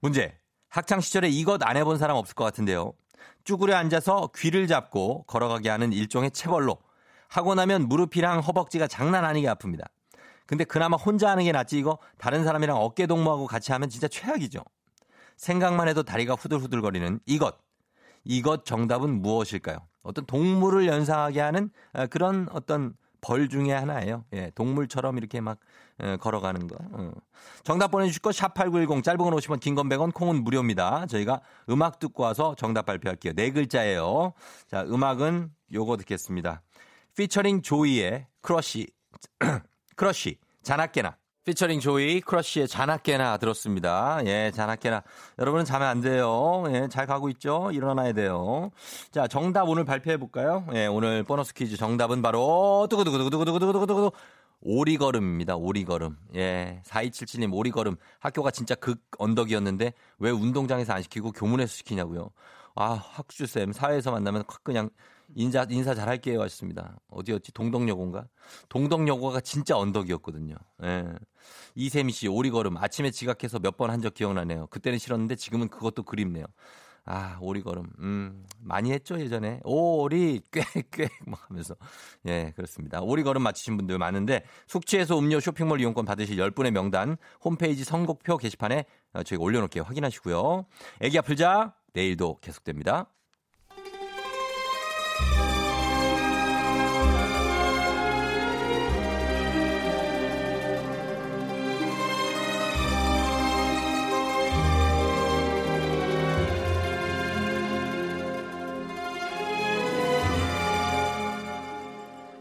Speaker 1: 문제. 학창 시절에 이것 안 해본 사람 없을 것 같은데요. 쭈그려 앉아서 귀를 잡고 걸어가게 하는 일종의 체벌로 하고 나면 무릎이랑 허벅지가 장난 아니게 아픕니다. 근데 그나마 혼자 하는 게 낫지 이거 다른 사람이랑 어깨 동무하고 같이 하면 진짜 최악이죠. 생각만 해도 다리가 후들후들거리는 이것. 이것 정답은 무엇일까요? 어떤 동물을 연상하게 하는 아, 그런 어떤 벌 중에 하나예요. 예, 동물처럼 이렇게 막 예, 걸어가는 거. 어. 정답 보내주실 거 샵8910 짧은 건 50원 긴 건 100원 콩은 무료입니다. 저희가 음악 듣고 와서 정답 발표할게요. 네 글자예요. 자 음악은 요거 듣겠습니다. 피처링 조이의 크러쉬 [CLEARS THROAT] 크러쉬 자나깨나 피처링 조이 크러쉬의 자나깨나 들었습니다. 예, 자나깨나. 여러분은 자면 안 돼요. 예, 잘 가고 있죠? 일어나야 돼요. 자, 정답 오늘 발표해 볼까요? 예, 오늘 보너스 퀴즈 정답은 바로 두구두구두구두구두구두구두구 오리걸음입니다. 오리걸음. 예. 4277님 오리걸음. 학교가 진짜 극 언덕이었는데 왜 운동장에서 안 시키고 교문에서 시키냐고요. 아, 학주쌤 사회에서 만나면 확 그냥 인사 인사 잘 할게요 하셨습니다. 어디였지? 동덕여고인가? 동덕여고가 진짜 언덕이었거든요. 예. 이세미 씨 오리걸음 아침에 지각해서 몇 번 한 적 기억나네요. 그때는 싫었는데 지금은 그것도 그립네요. 아, 오리걸음. 음, 많이 했죠, 예전에. 오리, 꽥꽥, 막 하면서. 예, 그렇습니다. 오리걸음 맞히신 분들 많은데, 숙취해서 음료 쇼핑몰 이용권 받으실 10분의 명단, 홈페이지 선곡표 게시판에 어, 저희가 올려놓을게요. 확인하시고요. 애기 아플자, 내일도 계속됩니다.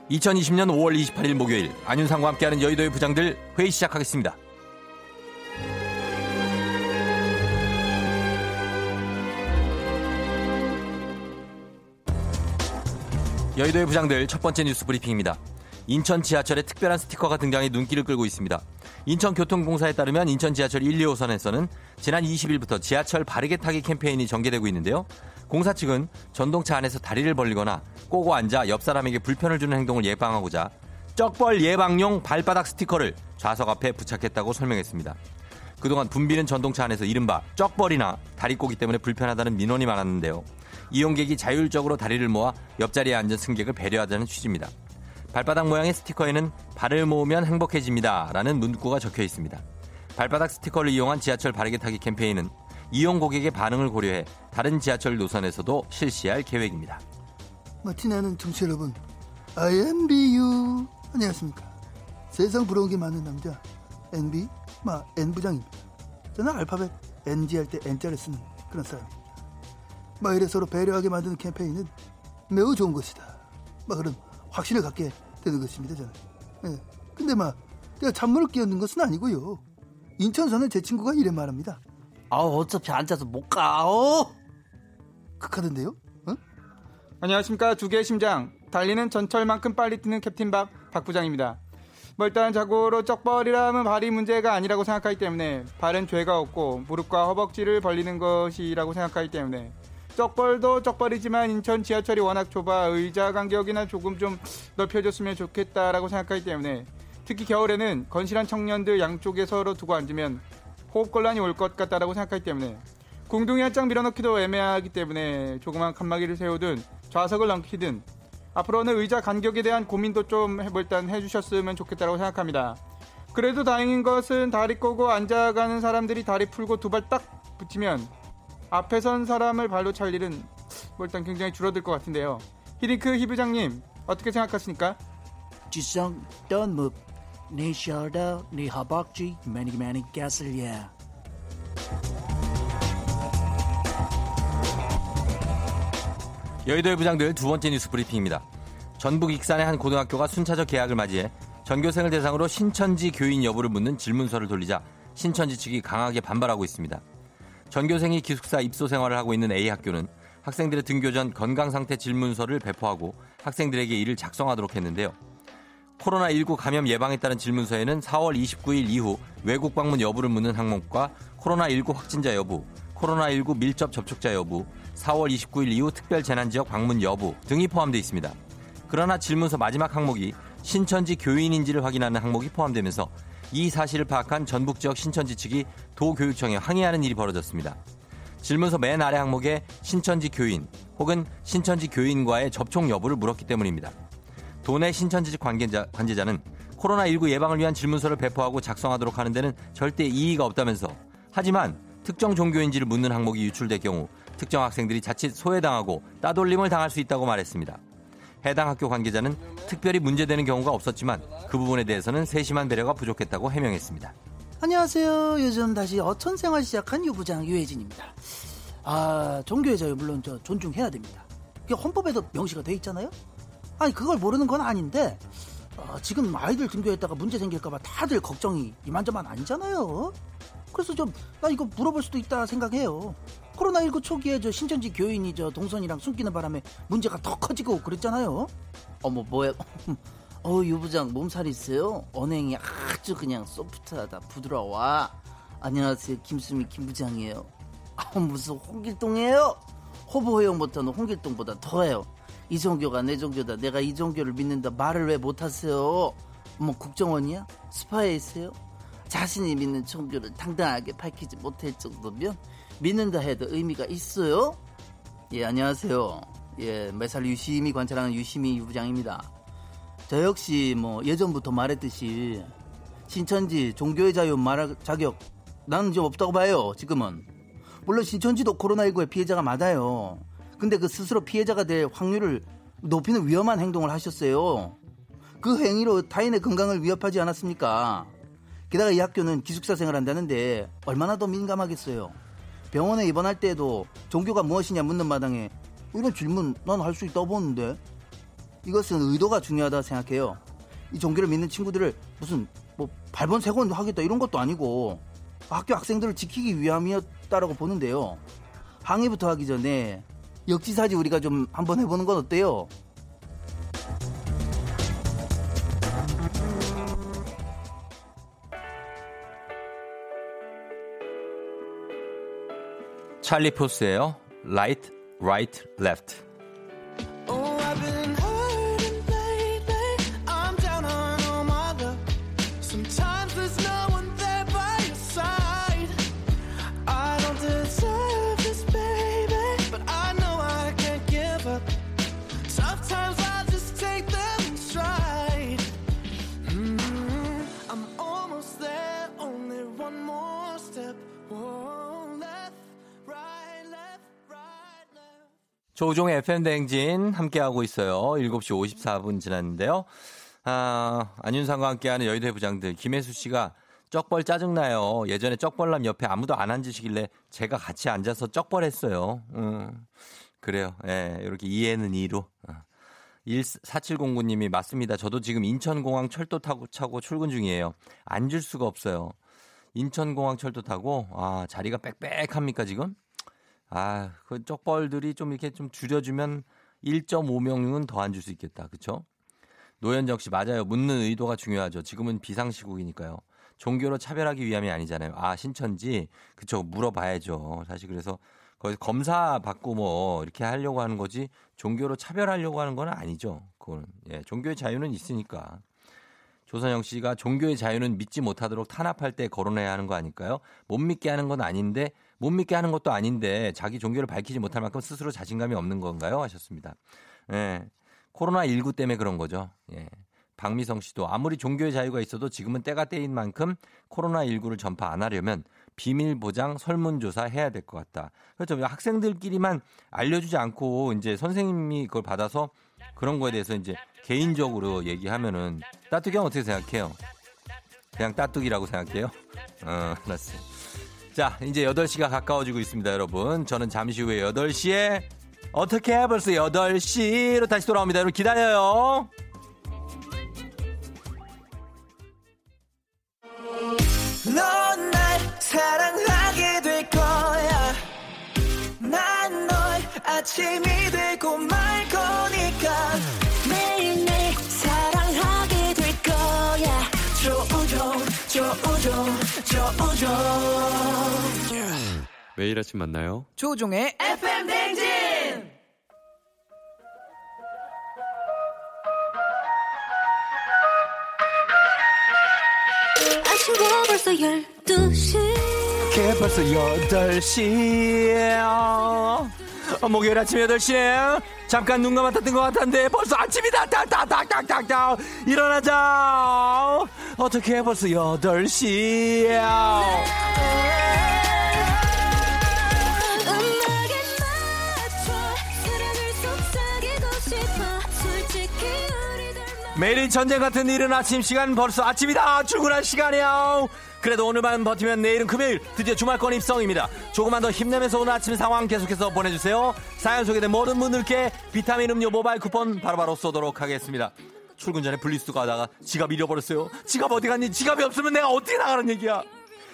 Speaker 1: (2020년 5월 28일) 목요일 안윤상과 함께하는 여의도의 부장들 회의 시작하겠습니다. 여의도의 부장들 첫 번째 뉴스 브리핑입니다. 인천 지하철에 특별한 스티커가 등장해 눈길을 끌고 있습니다. 인천교통공사에 따르면 인천 지하철 1, 2호선에서는 지난 20일부터 지하철 바르게 타기 캠페인이 전개되고 있는데요. 공사 측은 전동차 안에서 다리를 벌리거나 꼬고 앉아 옆 사람에게 불편을 주는 행동을 예방하고자 쩍벌 예방용 발바닥 스티커를 좌석 앞에 부착했다고 설명했습니다. 그동안 붐비는 전동차 안에서 이른바 쩍벌이나 다리 꼬기 때문에 불편하다는 민원이 많았는데요. 이용객이 자율적으로 다리를 모아 옆자리에 앉은 승객을 배려하자는 취지입니다. 발바닥 모양의 스티커에는 발을 모으면 행복해집니다. 라는 문구가 적혀 있습니다. 발바닥 스티커를 이용한 지하철 바르게 타기 캠페인은 이용 고객의 반응을 고려해 다른 지하철 노선에서도 실시할 계획입니다.
Speaker 4: 마티나는 청취 여러분, I am BU. 안녕하십니까. 세상 부러운 게 많은 남자, NB, 마, N부장입니다. 저는 알파벳 NG 할 때 N자를 쓰는 그런 사람입니다. 막 이래 서로 배려하게 만드는 캠페인은 매우 좋은 것이다. 막 그런 확신을 갖게 되는 것입니다, 저는. 예. 근데 막 내가 찬물을 끼얹는 것은 아니고요. 인천 사는 제 친구가 이래 말합니다.
Speaker 5: 아우 어차피 앉아서 못 가. 어?
Speaker 4: 극하던데요? 어?
Speaker 6: 안녕하십니까 두 개의 심장 달리는 전철만큼 빨리 뛰는 캡틴 박 박부장입니다. 뭐 일단 자고로 쩍벌이라면 발이 문제가 아니라고 생각하기 때문에 발은 죄가 없고 무릎과 허벅지를 벌리는 것이라고 생각하기 때문에 쩍벌도 쩍벌이지만 인천 지하철이 워낙 좁아 의자 간격이나 조금 좀 넓혀줬으면 좋겠다라고 생각하기 때문에 특히 겨울에는 건실한 청년들 양쪽에 서로 두고 앉으면 호흡곤란이 올 것 같다라고 생각하기 때문에 궁둥이 한 장 밀어넣기도 애매하기 때문에 조그만 칸막이를 세우든 좌석을 넘기든 앞으로는 의자 간격에 대한 고민도 좀 해- 일단 해주셨으면 좋겠다고 생각합니다. 그래도 다행인 것은 다리 꼬고 앉아가는 사람들이 다리 풀고 두 발 딱 붙이면 앞에 선 사람을 발로 찰 일은 뭐 일단 굉장히 줄어들 것 같은데요. 히딩크 히부장님 어떻게 생각하십니까?
Speaker 5: 지성 던묵 네 셔더 네 허벅지 많이 많이 가슬야.
Speaker 1: 여의도의 부장들 두 번째 뉴스 브리핑입니다. 전북 익산의 한 고등학교가 순차적 개학을 맞이해 전교생을 대상으로 신천지 교인 여부를 묻는 질문서를 돌리자 신천지 측이 강하게 반발하고 있습니다. 전교생이 기숙사 입소 생활을 하고 있는 A 학교는 학생들의 등교 전 건강 상태 질문서를 배포하고 학생들에게 이를 작성하도록 했는데요. 코로나19 감염 예방에 따른 질문서에는 4월 29일 이후 외국 방문 여부를 묻는 항목과 코로나19 확진자 여부, 코로나19 밀접 접촉자 여부, 4월 29일 이후 특별 재난 지역 방문 여부 등이 포함되어 있습니다. 그러나 질문서 마지막 항목이 신천지 교인인지를 확인하는 항목이 포함되면서 이 사실을 파악한 전북 지역 신천지 측이 도교육청에 항의하는 일이 벌어졌습니다. 질문서 맨 아래 항목에 신천지 교인 혹은 신천지 교인과의 접촉 여부를 물었기 때문입니다. 도내 신천지 측 관계자, 관계자는 코로나19 예방을 위한 질문서를 배포하고 작성하도록 하는 데는 절대 이의가 없다면서 하지만 특정 종교인지를 묻는 항목이 유출될 경우 특정 학생들이 자칫 소외당하고 따돌림을 당할 수 있다고 말했습니다. 해당 학교 관계자는 특별히 문제되는 경우가 없었지만 그 부분에 대해서는 세심한 배려가 부족했다고 해명했습니다.
Speaker 5: 안녕하세요. 요즘 다시 어촌 생활 시작한 유부장 유혜진입니다. 아, 종교의 자유 물론 저 존중해야 됩니다. 헌법에도 명시가 돼 있잖아요. 아니 그걸 모르는 건 아닌데 어, 지금 아이들 등교했다가 문제 생길까봐 다들 걱정이 이만저만 아니잖아요. 그래서 좀 나 이거 물어볼 수도 있다 생각해요. 코로나19 초기에 저 신천지 교인이 저 동선이랑 숨기는 바람에 문제가 더 커지고 그랬잖아요. 어머 뭐야? [LAUGHS] 어 유부장 몸살 있어요? 언행이 아주 그냥 소프트하다 부드러워. 안녕하세요 김수미 김부장이에요. 아 무슨 홍길동이에요? 호보 회용부터는 홍길동보다 더해요. 이 종교가 내 종교다. 내가 이 종교를 믿는다. 말을 왜 못하세요? 뭐 국정원이야? 스파이세요? 자신이 믿는 종교를 당당하게 밝히지 못할 정도면 믿는다 해도 의미가 있어요? 예 안녕하세요. 예 매살 유심히 관찰하는 유심히 유부장입니다. 저 역시 뭐 예전부터 말했듯이 신천지 종교의 자유 말할 자격 나는 좀 없다고 봐요 지금은 물론 신천지도 코로나19의 피해자가 맞아요 근데 그 스스로 피해자가 될 확률을 높이는 위험한 행동을 하셨어요 그 행위로 타인의 건강을 위협하지 않았습니까 게다가 이 학교는 기숙사 생활한다는데 얼마나 더 민감하겠어요 병원에 입원할 때에도 종교가 무엇이냐 묻는 마당에 이런 질문 난 할 수 있다고 보는데 이것은 의도가 중요하다 생각해요. 이 종교를 믿는 친구들을 무슨 뭐 발본색원 하겠다 이런 것도 아니고 학교 학생들을 지키기 위함이었다라고 보는데요. 항의부터 하기 전에 역지사지 우리가 좀 한번 해보는 건 어때요?
Speaker 1: 찰리 포스예요. Right, Right. 조종의 FM 대행진 함께하고 있어요. 7시 54분 지났는데요. 아, 안윤상과 함께하는 여의도의 부장들. 김혜수 씨가 쩍벌 짜증나요. 예전에 쩍벌남 옆에 아무도 안 앉으시길래 제가 같이 앉아서 쩍벌했어요. 음, 그래요. 예, 이렇게 이해는 이로. 어. 4709님이 맞습니다. 저도 지금 인천공항 철도 타고 차고 출근 중이에요. 앉을 수가 없어요. 인천공항 철도 타고 아 자리가 빽빽합니까 지금? 아, 그 쪽벌들이 좀 이렇게 좀 줄여주면 1.5명은 더 앉을 수 있겠다. 그쵸? 노현정 씨, 맞아요. 묻는 의도가 중요하죠. 지금은 비상시국이니까요. 종교로 차별하기 위함이 아니잖아요. 아, 신천지? 그쵸. 물어봐야죠. 사실 그래서 거기서 검사 받고 뭐 이렇게 하려고 하는 거지 종교로 차별하려고 하는 건 아니죠. 그거는. 예, 종교의 자유는 있으니까. 조선영 씨가 종교의 자유는 믿지 못하도록 탄압할 때 거론해야 하는 거 아닐까요? 못 믿게 하는 건 아닌데 못 믿게 하는 것도 아닌데 자기 종교를 밝히지 못할 만큼 스스로 자신감이 없는 건가요? 하셨습니다. 예. 코로나19 때문에 그런 거죠. 예. 박미성 씨도 아무리 종교의 자유가 있어도 지금은 때가 때인 만큼 코로나19를 전파 안 하려면 비밀 보장 설문조사 해야 될 것 같다. 그렇죠. 학생들끼리만 알려주지 않고 이제 선생님이 그걸 받아서 그런 거에 대해서 이제 개인적으로 얘기하면은 따뚜기 형 어떻게 생각해요? 그냥 따뚜기라고 생각해요? 어, 알았어요. 자, 이제 8시가 가까워지고 있습니다, 여러분. 저는 잠시 후에 8시에 어떻게 해? 벌써 8시로 다시 돌아옵니다. 여러분 기다려요.
Speaker 7: 넌 날 사랑하게 될 거야. 난 널 아침이
Speaker 8: 될
Speaker 7: 조우종
Speaker 9: 매일 아침 만나요.
Speaker 10: 조종의
Speaker 7: FM 댕진
Speaker 8: 아침에 벌써 12시.
Speaker 1: 그게 벌써 8시에요. 어, 목요일 아침 8시에 잠깐 눈 감았다 뜬 것 같았는데 벌써 아침이다. 딱딱딱딱딱딱. 일어나자. 어떻게 벌써 8시에요.
Speaker 8: 음악에 맞춰 사랑을 속삭이고 싶어. 솔직히 우리들
Speaker 1: 매일이 전쟁 같은 이른 아침 시간 벌써 아침이다 출근할 시간이야 그래도 오늘만 버티면 내일은 금요일 드디어 주말권 입성입니다. 조금만 더 힘내면서 오늘 아침 상황 계속해서 보내주세요. 사연 소개된 모든 분들께 비타민 음료 모바일 쿠폰 바로바로 쏘도록 하겠습니다. 출근 전에 분리수거 하다가 지갑 잃어버렸어요. 지갑 어디 갔니? 지갑이 없으면 내가 어떻게 나가는 얘기야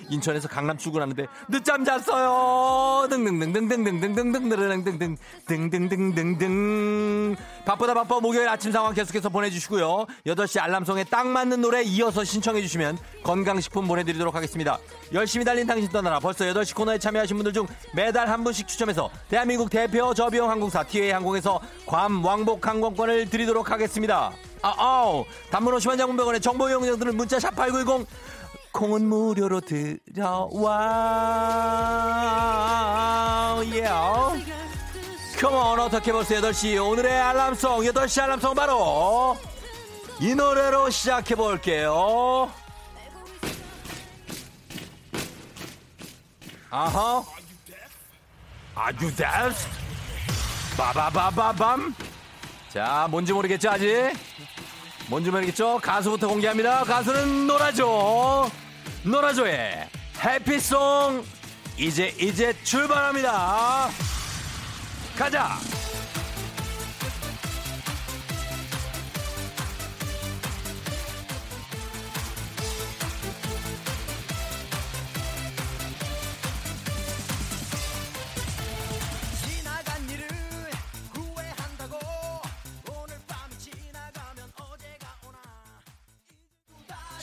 Speaker 1: 인천에서 강남 출근하는데 늦잠 잤어요. 등등등등등등등등등등등등 등등등등등 바쁘다 바빠 목요일 아침 상황 계속해서 보내주시고요. 8시 알람송에 딱 맞는 노래 이어서 신청해 주시면 건강식품 보내드리도록 하겠습니다. 열심히 달린 당신 떠나라 벌써 8시 코너에 참여하신 분들 중 매달 한 분씩 추첨해서 대한민국 대표 저비용 항공사 TA 항공에서 괌 왕복 항공권을 드리도록 하겠습니다. 아, 아우 단문 50원 장문병원의 정보 이용자들은 문자 샵8910 콩은 무료로 들어와. 예. 컴온 어떻게 벌써 8시? 오늘의 알람송 8시 알람송 바로 이 노래로 시작해 볼게요. 아하. 아주 데스 바바바바밤 자 뭔지 모르겠죠 아직? 뭔지 모르겠죠? 가수부터 공개합니다. 가수는 노라조 노라조의 해피송. 이제 이제 출발합니다. 가자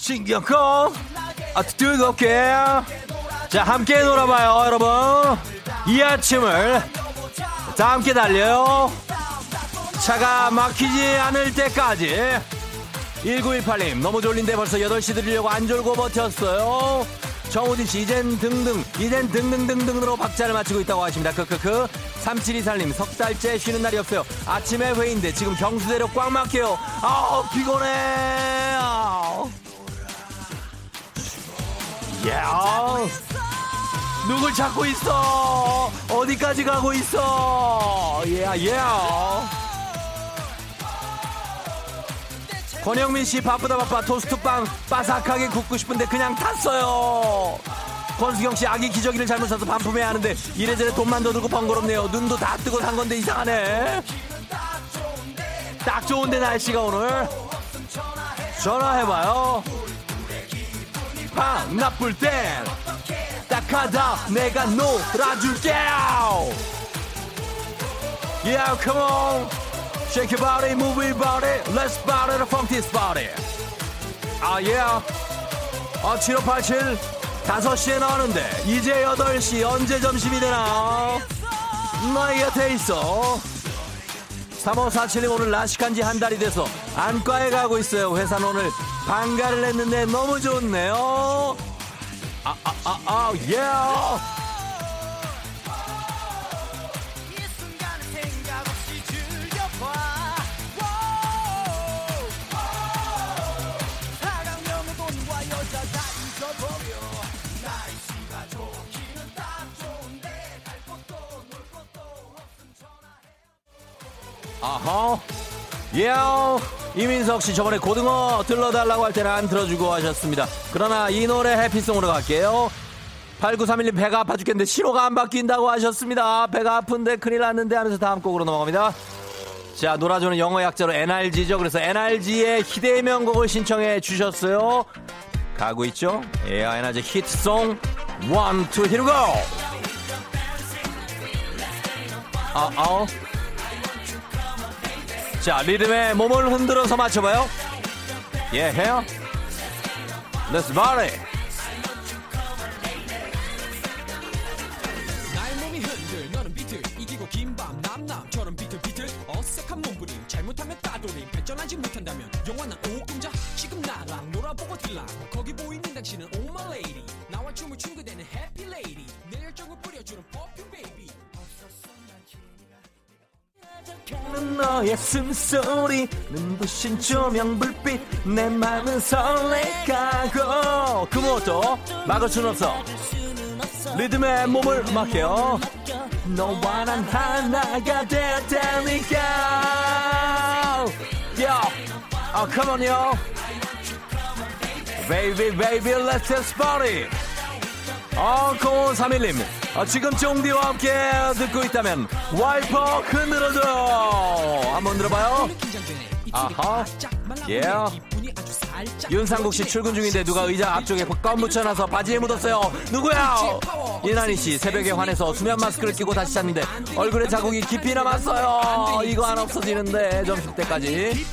Speaker 1: 신경 꺼 아, 뜨겁게. 자 함께 놀아봐요 여러분. 이 아침을 다 함께 달려요. 차가 막히지 않을 때까지. 1918님 너무 졸린데 벌써 8시 들으려고 안 졸고 버텼어요. 정우진씨 이젠 등등 이젠 등등등등으로 박자를 맞추고 있다고 하십니다. 크크크. 3724님 석 달째 쉬는 날이 없어요. 아침에 회의인데 지금 경수대로 꽉 막혀요. 아우 피곤해. 아우. 야 누굴 찾고 있어? 어디까지 가고 있어? 예예. 권영민 씨 바쁘다 바빠. 토스트빵 바삭하게 굽고 싶은데 그냥 탔어요. 권수경 씨 아기 기저귀를 잘못 사서 반품해야 하는데 이래저래 돈만 더 들고 번거롭네요. 눈도 다 뜨고 산 건데 이상하네. 딱 좋은데 날씨가 오늘. 전화해봐요 방 나쁠 땐 딱하다 내가 놀아줄게 Yeah come on Shake your body move your body Let's party the funk this body 아 yeah 아7587 5시에 나오는데 이제 8시 언제 점심이 되나 너희 곁에 있어 3547님 오늘 라식한 지 한 달이 돼서 안과에 가고 있어요. 회사는 오늘 방가를 했는데 너무 좋네요. 아, 아, 아, 아, 예.
Speaker 7: 이
Speaker 1: 아하. 예. 이민석 씨 저번에 고등어 들러달라고 할 때는 안 들어주고 하셨습니다. 그러나 이 노래 해피송으로 갈게요. 8931님 배가 아파 죽겠는데 신호가 안 바뀐다고 하셨습니다. 배가 아픈데 큰일 났는데 하면서 다음 곡으로 넘어갑니다. 자, 놀아주는 영어 약자로 NRG죠. 그래서 NRG의 희대의 명곡을 신청해 주셨어요. 가고 있죠? 예, NRG 히트송 1, 2, here we go! 아, 아. 자, 리듬에 몸을 흔들어서 맞춰봐요. 예, 해요. Let's party. 너의 숨소리 눈부신 조명 불빛 내 맘은 설레가고. 그 무엇도 막을 순 없어. 리듬에 몸을 맡겨. 너와 난 하나가 될 테니까. Yo, oh come on yo. Baby baby let's just party 어, 0531님. 어, 지금 쫑디와 함께 듣고 있다면 와이퍼 흔들어줘. 한번 들어봐요. 아하. 예. 윤상국 씨 출근 중인데 누가 의자 앞쪽에 껌 묻혀놔서 바지에 묻었어요. 누구야? 이난희 씨 새벽에 화내서 수면 마스크를 끼고 다시 잤는데 얼굴에 자국이 깊이 남았어요. 이거 안 없어지는데 점심 때까지.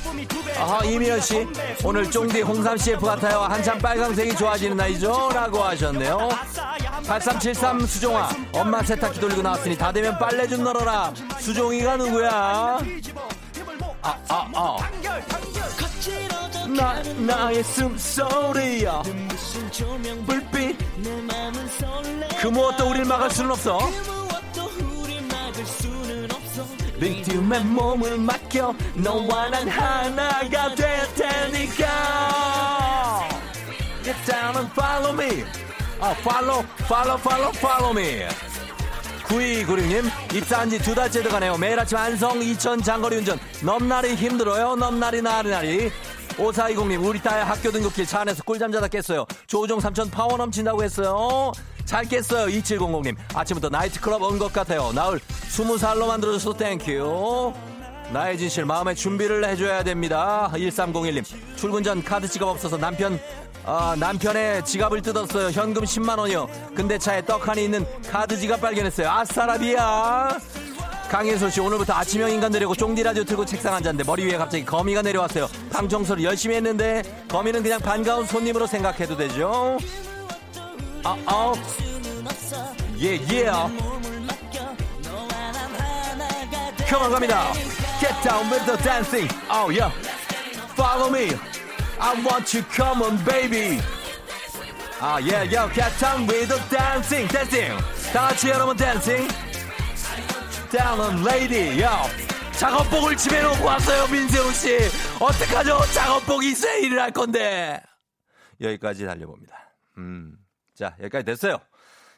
Speaker 1: 아하 이미연 씨 오늘 쫑디 홍삼 CF 같아요. 한참 빨강색이 좋아지는 나이죠?라고 하셨네요. 8373 수종아 엄마 세탁기 돌리고 나왔으니 다 되면 빨래 좀 널어라. 수종이가 누구야? 아, 아, 아. 나, 나의 숨소리야. 불빛. 그 무엇도 우릴 막을 수는 없어. 리듬에 몸을 맡겨. 너와 난 하나가 될 테니까. Get down and follow me. 아, follow, follow, follow, follow me. 9296님 입사한 지 두 달째 돼가네요 매일 아침 안성 이천 장거리 운전 넘날이 힘들어요 넘날이 나리 나리 5420님 우리 딸 학교 등굣길 차 안에서 꿀잠 자다 깼어요 조우종 삼촌 파워 넘친다고 했어요 잘 깼어요 2700님 아침부터 나이트클럽 온 것 같아요 나를 20살로 만들어줘서 thank you 나의 진실 마음의 준비를 해줘야 됩니다 1301님 출근 전 카드 지갑 없어서 남편 아, 남편의 지갑을 뜯었어요. 현금 10만 원이요. 근데 차에 떡하니 있는 카드 지갑 발견했어요. 아싸라비야. 강혜솔 씨 오늘부터 아침형 인간 되려고 쫑디 라디오 틀고 책상 앉았는데 머리 위에 갑자기 거미가 내려왔어요. 방 청소를 열심히 했는데 거미는 그냥 반가운 손님으로 생각해도 되죠. 아, 아. 예, 예. 컴온 갑니다. Get down with the dancing. Oh yeah. Follow me. I want you, come on, baby. 아, yeah, yeah, get down with the dancing, dancing. 다 같이 여러분 dancing. Down lady, yo. 작업복을 집에 놓고 왔어요, 민세훈 씨. 어떡하죠? 작업복이 세일을 할 건데. 여기까지 달려봅니다. 음. 자, 여기까지 됐어요.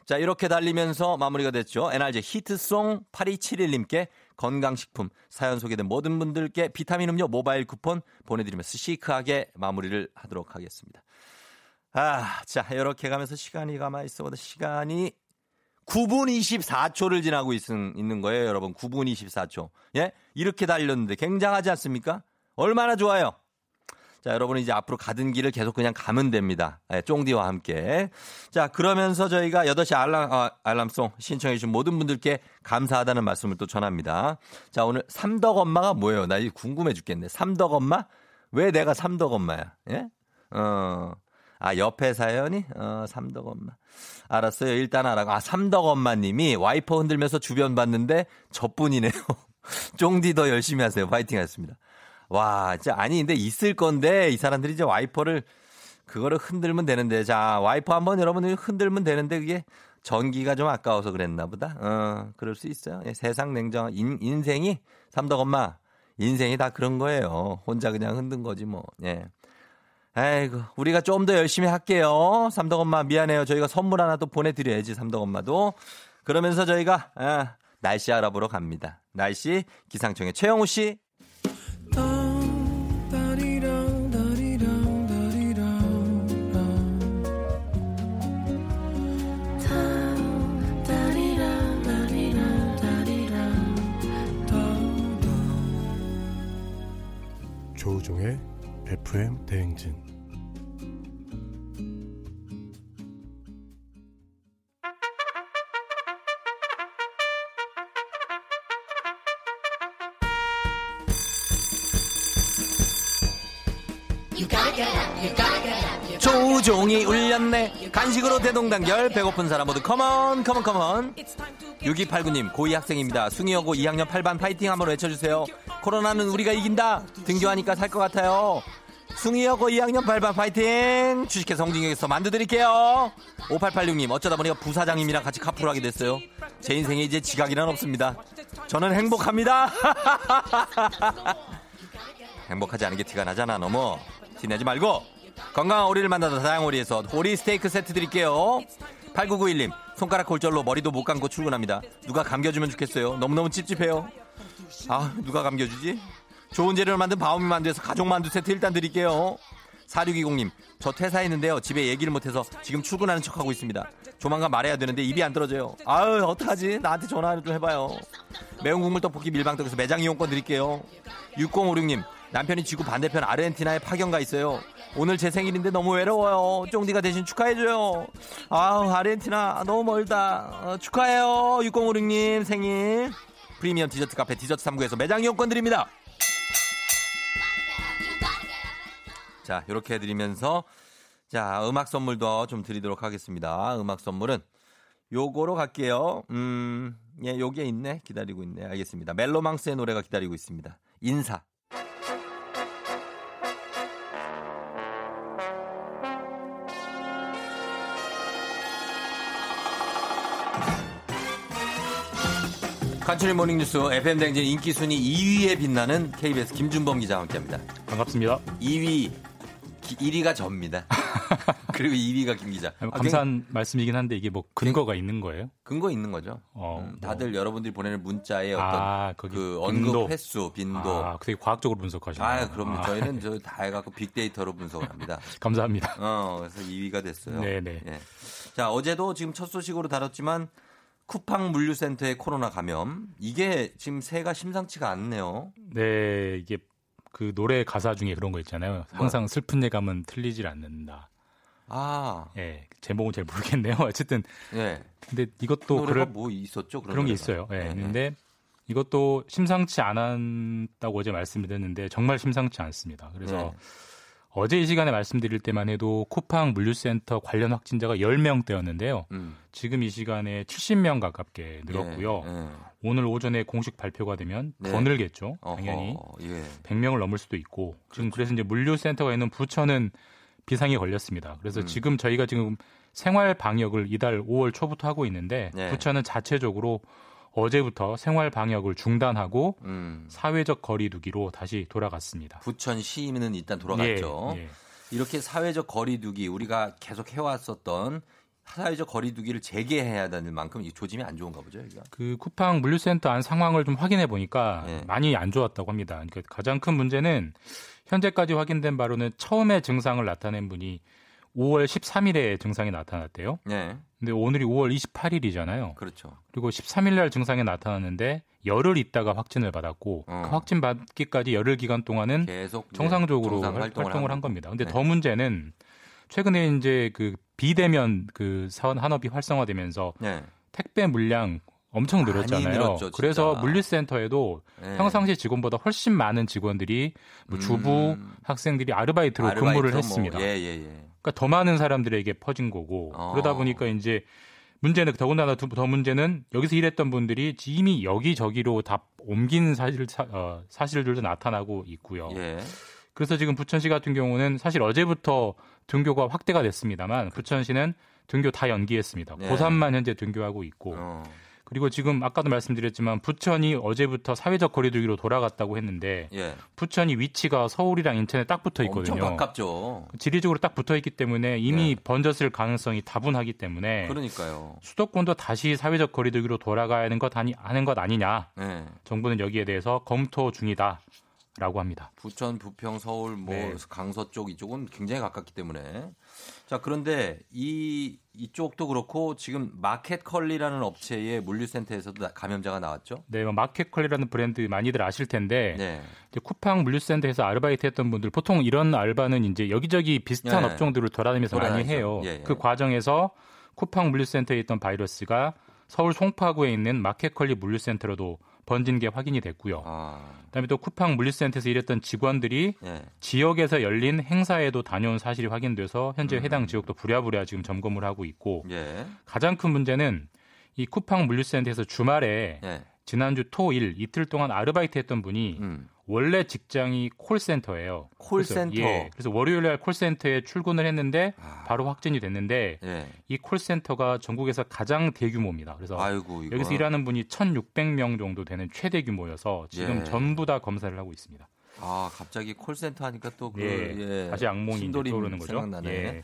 Speaker 1: 자, 이렇게 달리면서 마무리가 됐죠. NRG 히트송 8271님께 건강식품 사연 소개된 모든 분들께 비타민 음료 모바일 쿠폰 보내드리면서 시크하게 마무리를 하도록 하겠습니다. 아, 자, 이렇게 가면서 시간이 가만히 있어 보다 시간이 9분 24초를 지나고 있, 있는 거예요, 여러분. 9분 24초. 예? 이렇게 달렸는데 굉장하지 않습니까? 얼마나 좋아요? 자, 여러분은 이제 앞으로 가던 길을 계속 그냥 가면 됩니다. 예, 쫑디와 함께. 자, 그러면서 저희가 8시 알람, 아, 알람송 신청해주신 모든 분들께 감사하다는 말씀을 또 전합니다. 자, 오늘 삼덕 엄마가 뭐예요? 나 이거 궁금해 죽겠네. 삼덕 엄마? 왜 내가 삼덕 엄마야? 예? 어. 아, 옆에 사연이? 어, 삼덕 엄마. 알았어요. 일단 알아가. 아, 삼덕 엄마님이 와이퍼 흔들면서 주변 봤는데 저뿐이네요. [LAUGHS] 쫑디 더 열심히 하세요. 파이팅 하셨습니다. 와, 진짜 아니 근데 있을 건데 이 사람들이 이제 와이퍼를 그거를 흔들면 되는데 자 와이퍼 한번 여러분들 흔들면 되는데 그게 전기가 좀 아까워서 그랬나 보다. 어, 그럴 수 있어요. 예, 세상 냉정 인, 인생이 삼덕 엄마 인생이 다 그런 거예요. 혼자 그냥 흔든 거지 뭐. 예. 아이고 우리가 좀 더 열심히 할게요. 삼덕 엄마 미안해요. 저희가 선물 하나 또 보내드려야지 삼덕 엄마도. 그러면서 저희가 아, 날씨 알아보러 갑니다. 날씨 기상청의 최영우 씨.
Speaker 10: 조우종의 FM 대행진.
Speaker 1: 조종이 울렸네. 간식으로 대동단결 배고픈 사람 모두 컴온 컴온 컴온 6289님 고2 학생입니다. 숭이여고 2학년 8반 파이팅 한번 외쳐주세요. 코로나는 우리가 이긴다. 등교하니까 살 것 같아요. 숭이여고 2학년 8반 파이팅! 주식회사 홍진경에서 만두 드릴게요. 5886님 어쩌다 보니까 부사장님이랑 같이 카풀 하게 됐어요. 제 인생에 이제 지각이란 없습니다. 저는 행복합니다. [LAUGHS] 행복하지 않은 게 티가 나잖아 너무. 티내지 말고 건강한 오리를 만나다 다양오리에서 오리 스테이크 세트 드릴게요. 8991님 손가락 골절로 머리도 못 감고 출근합니다. 누가 감겨주면 좋겠어요. 너무너무 찝찝해요. 아 누가 감겨주지 좋은 재료를 만든 바오미 만두에서 가족 만두 세트 일단 드릴게요. 4620님 저 퇴사했는데요. 집에 얘기를 못해서 지금 출근하는 척하고 있습니다. 조만간 말해야 되는데 입이 안 떨어져요. 아유 어떡하지? 나한테 전화 좀 해봐요. 매운 국물 떡볶이 밀방떡에서 매장 이용권 드릴게요. 6056님 남편이 지구 반대편 아르헨티나에 파견 가 있어요. 오늘 제 생일인데 너무 외로워요. 쫑디가 대신 축하해줘요. 아우 아르헨티나 너무 멀다. 어, 축하해요 6056님 생일. 프리미엄 디저트 카페 디저트 3구에서 매장 이용권 드립니다 자, 이렇게 해드리면서 자, 음악 선물도 좀 드리도록 하겠습니다. 음악 선물은 요거로 갈게요. 음, 예, 요게 있네. 기다리고 있네. 알겠습니다. 멜로망스의 노래가 기다리고 있습니다. 인사. 간추리 모닝뉴스 FM 댕진 인기 순위 2위에 빛나는 KBS 김준범 기자와 함께합니다.
Speaker 11: 반갑습니다.
Speaker 1: 2위 1위가 접니다. [LAUGHS] 그리고 2위가 김 기자. 아,
Speaker 11: 감사한 말씀이긴 한데 이게 뭐 근거가 있는 거예요?
Speaker 1: 근거 있는 거죠.
Speaker 11: 어,
Speaker 1: 음, 다들 여러분들이 보내는 문자의 어떤
Speaker 11: 아,
Speaker 1: 그
Speaker 11: 빈도.
Speaker 1: 언급 횟수, 빈도.
Speaker 11: 아, 되게 과학적으로 분석하시네요.
Speaker 1: 아, 그럼요.
Speaker 11: 아.
Speaker 1: 저희는 저 다 해갖고 빅데이터로 분석을 합니다. [LAUGHS]
Speaker 11: 감사합니다.
Speaker 1: 어, 그래서 2위가 됐어요.
Speaker 11: 네네.
Speaker 1: 예. 자, 어제도 지금 첫 소식으로 다뤘지만 쿠팡 물류센터의 코로나 감염 이게 지금 새가 심상치가 않네요.
Speaker 11: 네, 이게 그 노래 가사 중에 그런 거 있잖아요. 항상 슬픈 예감은 틀리질 않는다.
Speaker 1: 아,
Speaker 11: 예, 제목은 잘 모르겠네요. [LAUGHS] 어쨌든
Speaker 1: 예.
Speaker 11: 근데 이것도
Speaker 1: 노래가
Speaker 11: 그럴
Speaker 1: 뭐 있었죠? 그런,
Speaker 11: 그런 게? 있어요. 예,
Speaker 1: 네, 네.
Speaker 11: 근데 이것도 심상치 않았다고 어제 말씀드렸는데 정말 심상치 않습니다. 그래서
Speaker 1: 네.
Speaker 11: 어제 이 시간에 말씀드릴 때만 해도 쿠팡 물류센터 관련 확진자가 10명대였는데요.
Speaker 1: 음.
Speaker 11: 지금 이 시간에 70명 가깝게 늘었고요.
Speaker 1: 예, 예.
Speaker 11: 오늘 오전에 공식 발표가 되면 더
Speaker 1: 네.
Speaker 11: 늘겠죠.
Speaker 1: 어허,
Speaker 11: 당연히
Speaker 1: 예.
Speaker 11: 100명을 넘을 수도 있고 지금 그래서 이제 물류센터가 있는 부천은 비상이 걸렸습니다. 그래서
Speaker 1: 음.
Speaker 11: 지금 저희가 지금 생활 방역을 이달 5월 초부터 하고 있는데
Speaker 1: 네.
Speaker 11: 부천은 자체적으로 어제부터 생활 방역을 중단하고
Speaker 1: 음.
Speaker 11: 사회적 거리두기로 다시 돌아갔습니다.
Speaker 1: 부천 시민은 일단 돌아갔죠.
Speaker 11: 예, 예.
Speaker 1: 이렇게 사회적 거리두기 우리가 계속 해왔었던 사회적 거리두기를 재개해야 되는 만큼 이 조짐이 안 좋은가 보죠, 여기가.
Speaker 11: 그 쿠팡 물류센터 안 상황을 좀 확인해 보니까
Speaker 1: 네.
Speaker 11: 많이 안 좋았다고 합니다. 그러니까 가장 큰 문제는 현재까지 확인된 바로는 처음에 증상을 나타낸 분이 5월 13일에 증상이 나타났대요.
Speaker 1: 네,
Speaker 11: 근데 오늘이 5월 28일이잖아요.
Speaker 1: 그렇죠.
Speaker 11: 그리고 13일 날 증상이 나타났는데 열흘 있다가 확진을 받았고
Speaker 1: 어.
Speaker 11: 그 확진 받기까지 열흘 기간 동안은
Speaker 1: 계속
Speaker 11: 정상적으로
Speaker 1: 정상
Speaker 11: 활-
Speaker 1: 활동을,
Speaker 11: 활동을. 한 겁니다. 근데
Speaker 1: 네.
Speaker 11: 더 문제는 최근에 이제 그 비대면 그 사원 한업이 활성화되면서
Speaker 1: 네.
Speaker 11: 택배 물량 엄청 늘었잖아요.
Speaker 1: 늘었죠.
Speaker 11: 그래서 물류센터에도
Speaker 1: 네.
Speaker 11: 평상시 직원보다 훨씬 많은 직원들이 뭐 주부,
Speaker 1: 음.
Speaker 11: 학생들이 아르바이트로
Speaker 1: 아르바이트
Speaker 11: 근무를
Speaker 1: 뭐,
Speaker 11: 했습니다.
Speaker 1: 예, 예, 예.
Speaker 11: 그러니까 더 많은 사람들에게 퍼진 거고
Speaker 1: 어.
Speaker 11: 그러다 보니까 이제 문제는 더군다나 두- 더 문제는 여기서 일했던 분들이 이미 여기저기로 다 옮긴 사실 사, 어, 사실들도 나타나고 있고요.
Speaker 1: 예.
Speaker 11: 그래서 지금 부천시 같은 경우는 사실 어제부터 등교가 확대가 됐습니다만 부천시는 등교 다 연기했습니다.
Speaker 1: 네.
Speaker 11: 고3만 현재 등교하고 있고
Speaker 1: 어.
Speaker 11: 그리고 지금 아까도 말씀드렸지만 부천이 어제부터 사회적 거리두기로 돌아갔다고 했는데
Speaker 1: 예.
Speaker 11: 부천이 위치가 서울이랑 인천에 딱 붙어 있거든요.
Speaker 1: 엄청 가깝죠.
Speaker 11: 지리적으로 딱 붙어 있기 때문에 이미
Speaker 1: 네.
Speaker 11: 번졌을 가능성이 다분하기 때문에
Speaker 1: 그러니까요.
Speaker 11: 수도권도 다시 사회적 거리두기로 돌아가야 하는 것 아니 하는 것 아니냐.
Speaker 1: 네.
Speaker 11: 정부는 여기에 대해서 검토 중이다 라고 합니다.
Speaker 1: 부천, 부평, 서울, 뭐
Speaker 11: 네.
Speaker 1: 강서 쪽 이쪽은 굉장히 가깝기 때문에 자 그런데 이 이쪽도 그렇고 지금 마켓컬리라는 업체의 물류센터에서도 나- 감염자가 나왔죠.
Speaker 11: 네, 뭐 마켓컬리라는 브랜드 많이들 아실 텐데
Speaker 1: 네.
Speaker 11: 쿠팡 물류센터에서 아르바이트 했던 분들 보통 이런 알바는 이제 여기저기 비슷한
Speaker 1: 네.
Speaker 11: 업종들을 돌아다니면서 많이. 해요.
Speaker 1: 예, 예.
Speaker 11: 그 과정에서 쿠팡 물류센터에 있던 바이러스가 서울 송파구에 있는 마켓컬리 물류센터로도 번진 게 확인이 됐고요.
Speaker 1: 아,
Speaker 11: 그다음에 또 쿠팡 물류센터에서 일했던 직원들이
Speaker 1: 예.
Speaker 11: 지역에서 열린 행사에도 다녀온 사실이 확인돼서 현재
Speaker 1: 음.
Speaker 11: 해당 지역도 부랴부랴 지금 점검을 하고 있고
Speaker 1: 예.
Speaker 11: 가장 큰 문제는 이 쿠팡 물류센터에서 주말에
Speaker 1: 예.
Speaker 11: 지난주 토일 이틀 동안 아르바이트 했던 분이
Speaker 1: 음.
Speaker 11: 원래 직장이 콜센터예요.
Speaker 1: 콜센터.
Speaker 11: 그래서, 예, 그래서 월요일 날 콜센터에 출근을 했는데
Speaker 1: 아.
Speaker 11: 바로 확진이 됐는데
Speaker 1: 예.
Speaker 11: 이 콜센터가 전국에서 가장 대규모입니다. 그래서
Speaker 1: 아이고.
Speaker 11: 여기서 일하는 분이 1,600명 정도 되는 최대 규모여서 지금
Speaker 1: 예.
Speaker 11: 전부 다 검사를 하고 있습니다.
Speaker 1: 아 갑자기 콜센터 하니까 또그
Speaker 11: 예,
Speaker 1: 예.
Speaker 11: 다시 악몽이 떠오르는 거죠.
Speaker 1: 생각나네.
Speaker 11: 예.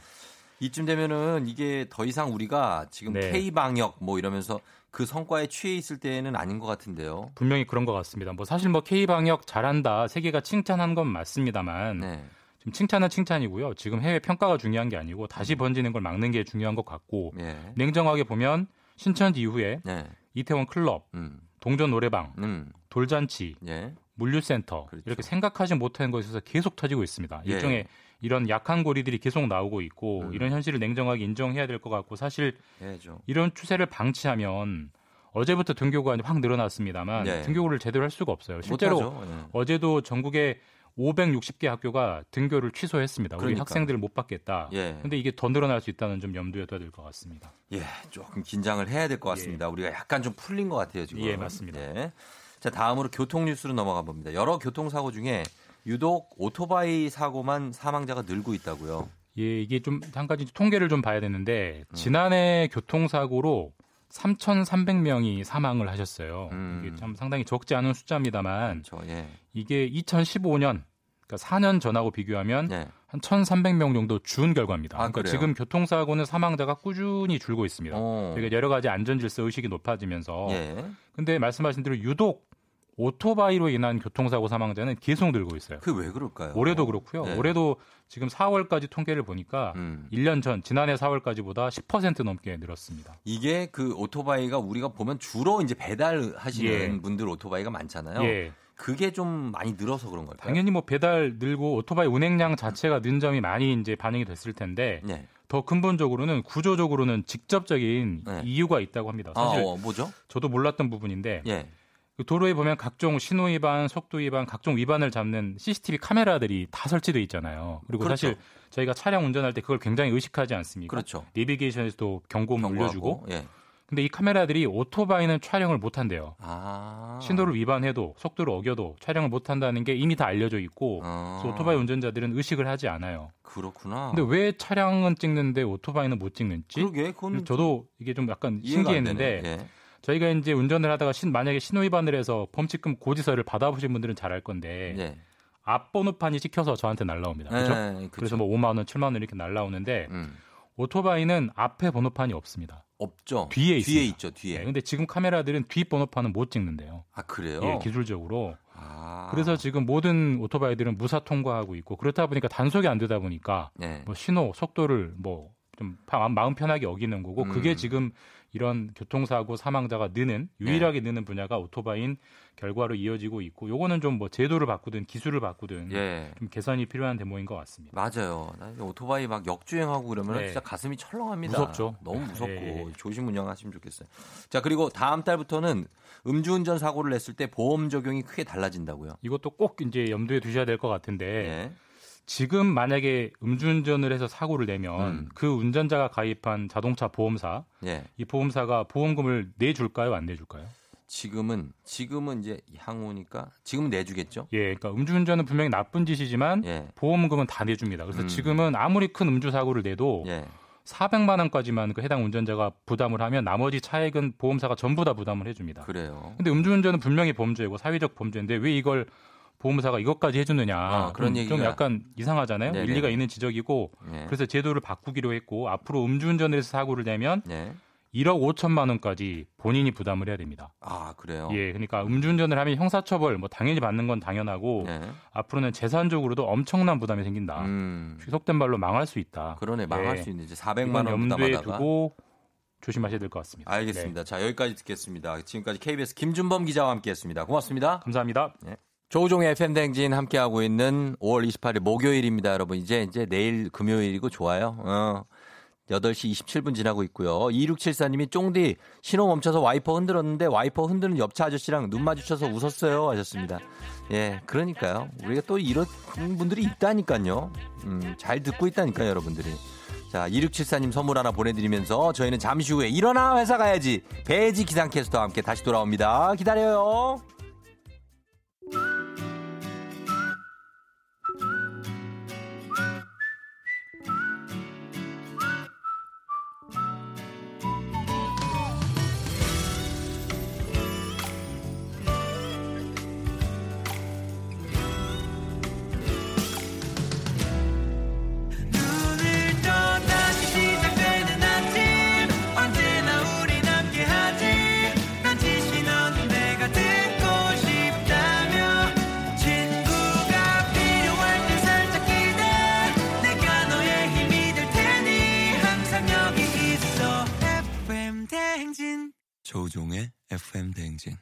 Speaker 1: 이쯤 되면은 이게 더 이상 우리가 지금
Speaker 11: 네.
Speaker 1: K 방역 뭐 이러면서 그 성과에 취해 있을 때는 아닌 것 같은데요.
Speaker 11: 분명히 그런 것 같습니다. 뭐 사실 뭐 K 방역 잘한다 세계가 칭찬한 건 맞습니다만
Speaker 1: 네.
Speaker 11: 지금 칭찬은 칭찬이고요. 지금 해외 평가가 중요한 게 아니고 다시 번지는 걸 막는 게 중요한 것 같고
Speaker 1: 예.
Speaker 11: 냉정하게 보면 신천지 이후에
Speaker 1: 네.
Speaker 11: 이태원 클럽,
Speaker 1: 음.
Speaker 11: 동전 노래방,
Speaker 1: 음.
Speaker 11: 돌잔치,
Speaker 1: 예.
Speaker 11: 물류센터
Speaker 1: 그렇죠.
Speaker 11: 이렇게 생각하지 못한 곳에서 계속 터지고 있습니다.
Speaker 1: 예.
Speaker 11: 일종의 이런 약한 고리들이 계속 나오고 있고
Speaker 1: 음.
Speaker 11: 이런 현실을 냉정하게 인정해야 될 것 같고 사실
Speaker 1: 해야죠.
Speaker 11: 이런 추세를 방치하면 어제부터 등교가 확 늘어났습니다만
Speaker 1: 네.
Speaker 11: 등교를 제대로 할 수가 없어요. 실제로.
Speaker 1: 예.
Speaker 11: 어제도 전국에 560개 학교가 등교를 취소했습니다. 우리
Speaker 1: 그러니까요.
Speaker 11: 학생들을 못 받겠다.
Speaker 1: 예.
Speaker 11: 근데 이게 더 늘어날 수 있다는 점 염두에 둬야 될 것 같습니다.
Speaker 1: 예, 조금 긴장을 해야 될 것 같습니다. 우리가 약간 좀 풀린 것 같아요, 지금.
Speaker 11: 예, 맞습니다.
Speaker 1: 예. 자, 다음으로 교통 뉴스로 넘어가 봅니다. 여러 교통사고 중에 유독 오토바이 사고만 사망자가 늘고 있다고요.
Speaker 11: 예, 이게 좀 한 가지 통계를 좀 봐야 되는데
Speaker 1: 음.
Speaker 11: 지난해 교통사고로 3,300명이 사망을 하셨어요.
Speaker 1: 음.
Speaker 11: 이게 참 상당히 적지 않은 숫자입니다만
Speaker 1: 저, 예.
Speaker 11: 이게 2015년 그러니까 4년 전하고 비교하면
Speaker 1: 예.
Speaker 11: 한 1,300명 정도 준 결과입니다.
Speaker 1: 아,
Speaker 11: 그러니까
Speaker 1: 그래요?
Speaker 11: 지금 교통사고는 사망자가 꾸준히 줄고 있습니다.
Speaker 1: 어.
Speaker 11: 그러니까 여러 가지 안전질서 의식이 높아지면서
Speaker 1: 예.
Speaker 11: 근데 말씀하신 대로 유독 오토바이로 인한 교통사고 사망자는 계속 늘고 있어요.
Speaker 1: 그 왜 그럴까요?
Speaker 11: 올해도 그렇고요.
Speaker 1: 네.
Speaker 11: 올해도 지금 4월까지 통계를 보니까
Speaker 1: 음.
Speaker 11: 1년 전 지난해 4월까지보다 10% 넘게 늘었습니다.
Speaker 1: 이게 그 오토바이가 우리가 보면 주로 이제 배달하시는
Speaker 11: 예.
Speaker 1: 분들 오토바이가 많잖아요.
Speaker 11: 예.
Speaker 1: 그게 좀 많이 늘어서 그런 걸까요?
Speaker 11: 당연히 뭐 배달 늘고 오토바이 운행량 자체가 는 점이 많이 이제 반영이 됐을 텐데
Speaker 1: 네.
Speaker 11: 더 근본적으로는 구조적으로는 직접적인
Speaker 1: 네.
Speaker 11: 이유가 있다고 합니다.
Speaker 1: 아,
Speaker 11: 사실
Speaker 1: 어, 뭐죠?
Speaker 11: 저도 몰랐던 부분인데
Speaker 1: 예.
Speaker 11: 그 도로에 보면 각종 신호 위반, 속도 위반, 각종 위반을 잡는 CCTV 카메라들이 다 설치돼 있잖아요. 그리고
Speaker 1: 그렇죠.
Speaker 11: 사실 저희가 차량 운전할 때 그걸 굉장히 의식하지 않습니까?
Speaker 1: 그렇죠.
Speaker 11: 내비게이션에서도 경고음 울려주고.
Speaker 1: 경고하고, 예.
Speaker 11: 근데 이 카메라들이 오토바이는 촬영을 못 한대요.
Speaker 1: 아.
Speaker 11: 신호를 위반해도 속도를 어겨도 촬영을 못 한다는 게 이미 다 알려져 있고
Speaker 1: 아.
Speaker 11: 오토바이 운전자들은 의식을 하지 않아요.
Speaker 1: 그렇구나.
Speaker 11: 근데 왜 차량은 찍는데 오토바이는 못 찍는지?
Speaker 1: 그러게
Speaker 11: 저도 이게 좀 약간 신기했는데.
Speaker 1: 예.
Speaker 11: 저희가 이제 운전을 하다가 신- 만약에 신호 위반을 해서 범칙금 고지서를 받아보신 분들은 잘 알 건데
Speaker 1: 예.
Speaker 11: 앞번호판이 찍혀서 저한테 날라옵니다. 그렇죠?
Speaker 1: 네, 그렇죠.
Speaker 11: 그래서 뭐 5만 원, 7만 원 이렇게 날라오는데
Speaker 1: 음.
Speaker 11: 오토바이는 앞에 번호판이 없습니다.
Speaker 1: 없죠.
Speaker 11: 뒤에
Speaker 1: 뒤에
Speaker 11: 있습니다.
Speaker 1: 있죠. 뒤에.
Speaker 11: 네, 근데 지금 카메라들은 뒤 번호판은 못 찍는데요.
Speaker 1: 아 그래요?
Speaker 11: 예, 기술적으로.
Speaker 1: 아.
Speaker 11: 그래서 지금 모든 오토바이들은 무사 통과하고 있고 그렇다 보니까 단속이 안 되다 보니까
Speaker 1: 네.
Speaker 11: 뭐 신호, 속도를 뭐 좀 마음 편하게 어기는 거고
Speaker 1: 음.
Speaker 11: 그게 지금 이런 교통사고 사망자가 느는
Speaker 1: 네.
Speaker 11: 유일하게 느는 분야가 오토바이인 결과로 이어지고 있고 요거는 좀 뭐 제도를 바꾸든 기술을 바꾸든
Speaker 1: 예.
Speaker 11: 좀 개선이 필요한 대목인 것 같습니다.
Speaker 1: 맞아요. 나 오토바이 막 역주행하고 그러면
Speaker 11: 네.
Speaker 1: 진짜 가슴이 철렁합니다.
Speaker 11: 무섭죠.
Speaker 1: 너무 무섭고
Speaker 11: 예.
Speaker 1: 조심 운영하시면 좋겠어요. 자 그리고 다음 달부터는 음주운전 사고를 냈을 때 보험 적용이 크게 달라진다고요.
Speaker 11: 이것도 꼭 이제 염두에 두셔야 될 것 같은데
Speaker 1: 예.
Speaker 11: 지금 만약에 음주운전을 해서 사고를 내면
Speaker 1: 음.
Speaker 11: 그 운전자가 가입한 자동차 보험사
Speaker 1: 예.
Speaker 11: 이 보험사가 보험금을 내줄까요, 안 내줄까요?
Speaker 1: 지금은 지금은 이제 향후니까 지금은 내주겠죠.
Speaker 11: 예, 그러니까 음주운전은 분명히 나쁜 짓이지만
Speaker 1: 예.
Speaker 11: 보험금은 다 내줍니다. 그래서
Speaker 1: 음.
Speaker 11: 지금은 아무리 큰 음주 사고를 내도
Speaker 1: 예.
Speaker 11: 400만 원까지만 그 해당 운전자가 부담을 하면 나머지 차액은 보험사가 전부 다 부담을 해줍니다.
Speaker 1: 그래요.
Speaker 11: 근데 음주운전은 분명히 범죄고 사회적 범죄인데 왜 이걸 보험사가 이것까지 해주느냐?
Speaker 1: 아, 그런
Speaker 11: 좀, 좀
Speaker 1: 얘기가-
Speaker 11: 약간 이상하잖아요.
Speaker 1: 네네.
Speaker 11: 일리가 있는 지적이고
Speaker 1: 예.
Speaker 11: 그래서 제도를 바꾸기로 했고 앞으로 음주운전을 해서 사고를 내면
Speaker 1: 예.
Speaker 11: 1억 5천만 원까지 본인이 부담을 해야 됩니다.
Speaker 1: 아 그래요.
Speaker 11: 예, 그러니까 음주운전을 하면 형사처벌 뭐 당연히 받는 건 당연하고
Speaker 1: 예.
Speaker 11: 앞으로는 재산적으로도 엄청난 부담이 생긴다.
Speaker 1: 음.
Speaker 11: 속된 말로 망할 수 있다.
Speaker 1: 그러네 망할
Speaker 11: 예.
Speaker 1: 수 있는 이제 400만
Speaker 11: 이건
Speaker 1: 원
Speaker 11: 염두에
Speaker 1: 부담하다가.
Speaker 11: 두고 조심하셔야 될 것 같습니다.
Speaker 1: 알겠습니다. 자 여기까지 듣겠습니다. 지금까지 KBS 김준범 기자와 함께했습니다. 고맙습니다.
Speaker 11: 네, 감사합니다.
Speaker 1: 조우종의 FM 댕진 함께하고 있는 5월 28일 목요일입니다, 여러분. 이제 이제 내일 금요일이고 좋아요. 어. 8시 27분 지나고 있고요. 2674님이 쫑디 신호 멈춰서 와이퍼 흔들었는데 와이퍼 흔드는 옆차 아저씨랑 눈 마주쳐서 웃었어요 하셨습니다. 예, 그러니까요. 우리가 또 이런 분들이 있다니까요. 음, 잘 듣고 있다니까요, 여러분들이. 자, 2674님 선물 하나 보내드리면서 저희는 잠시 후에 일어나 회사 가야지 배지 기상캐스터와 함께 다시 돌아옵니다. 기다려요.
Speaker 12: 조우종의 FM 대행진.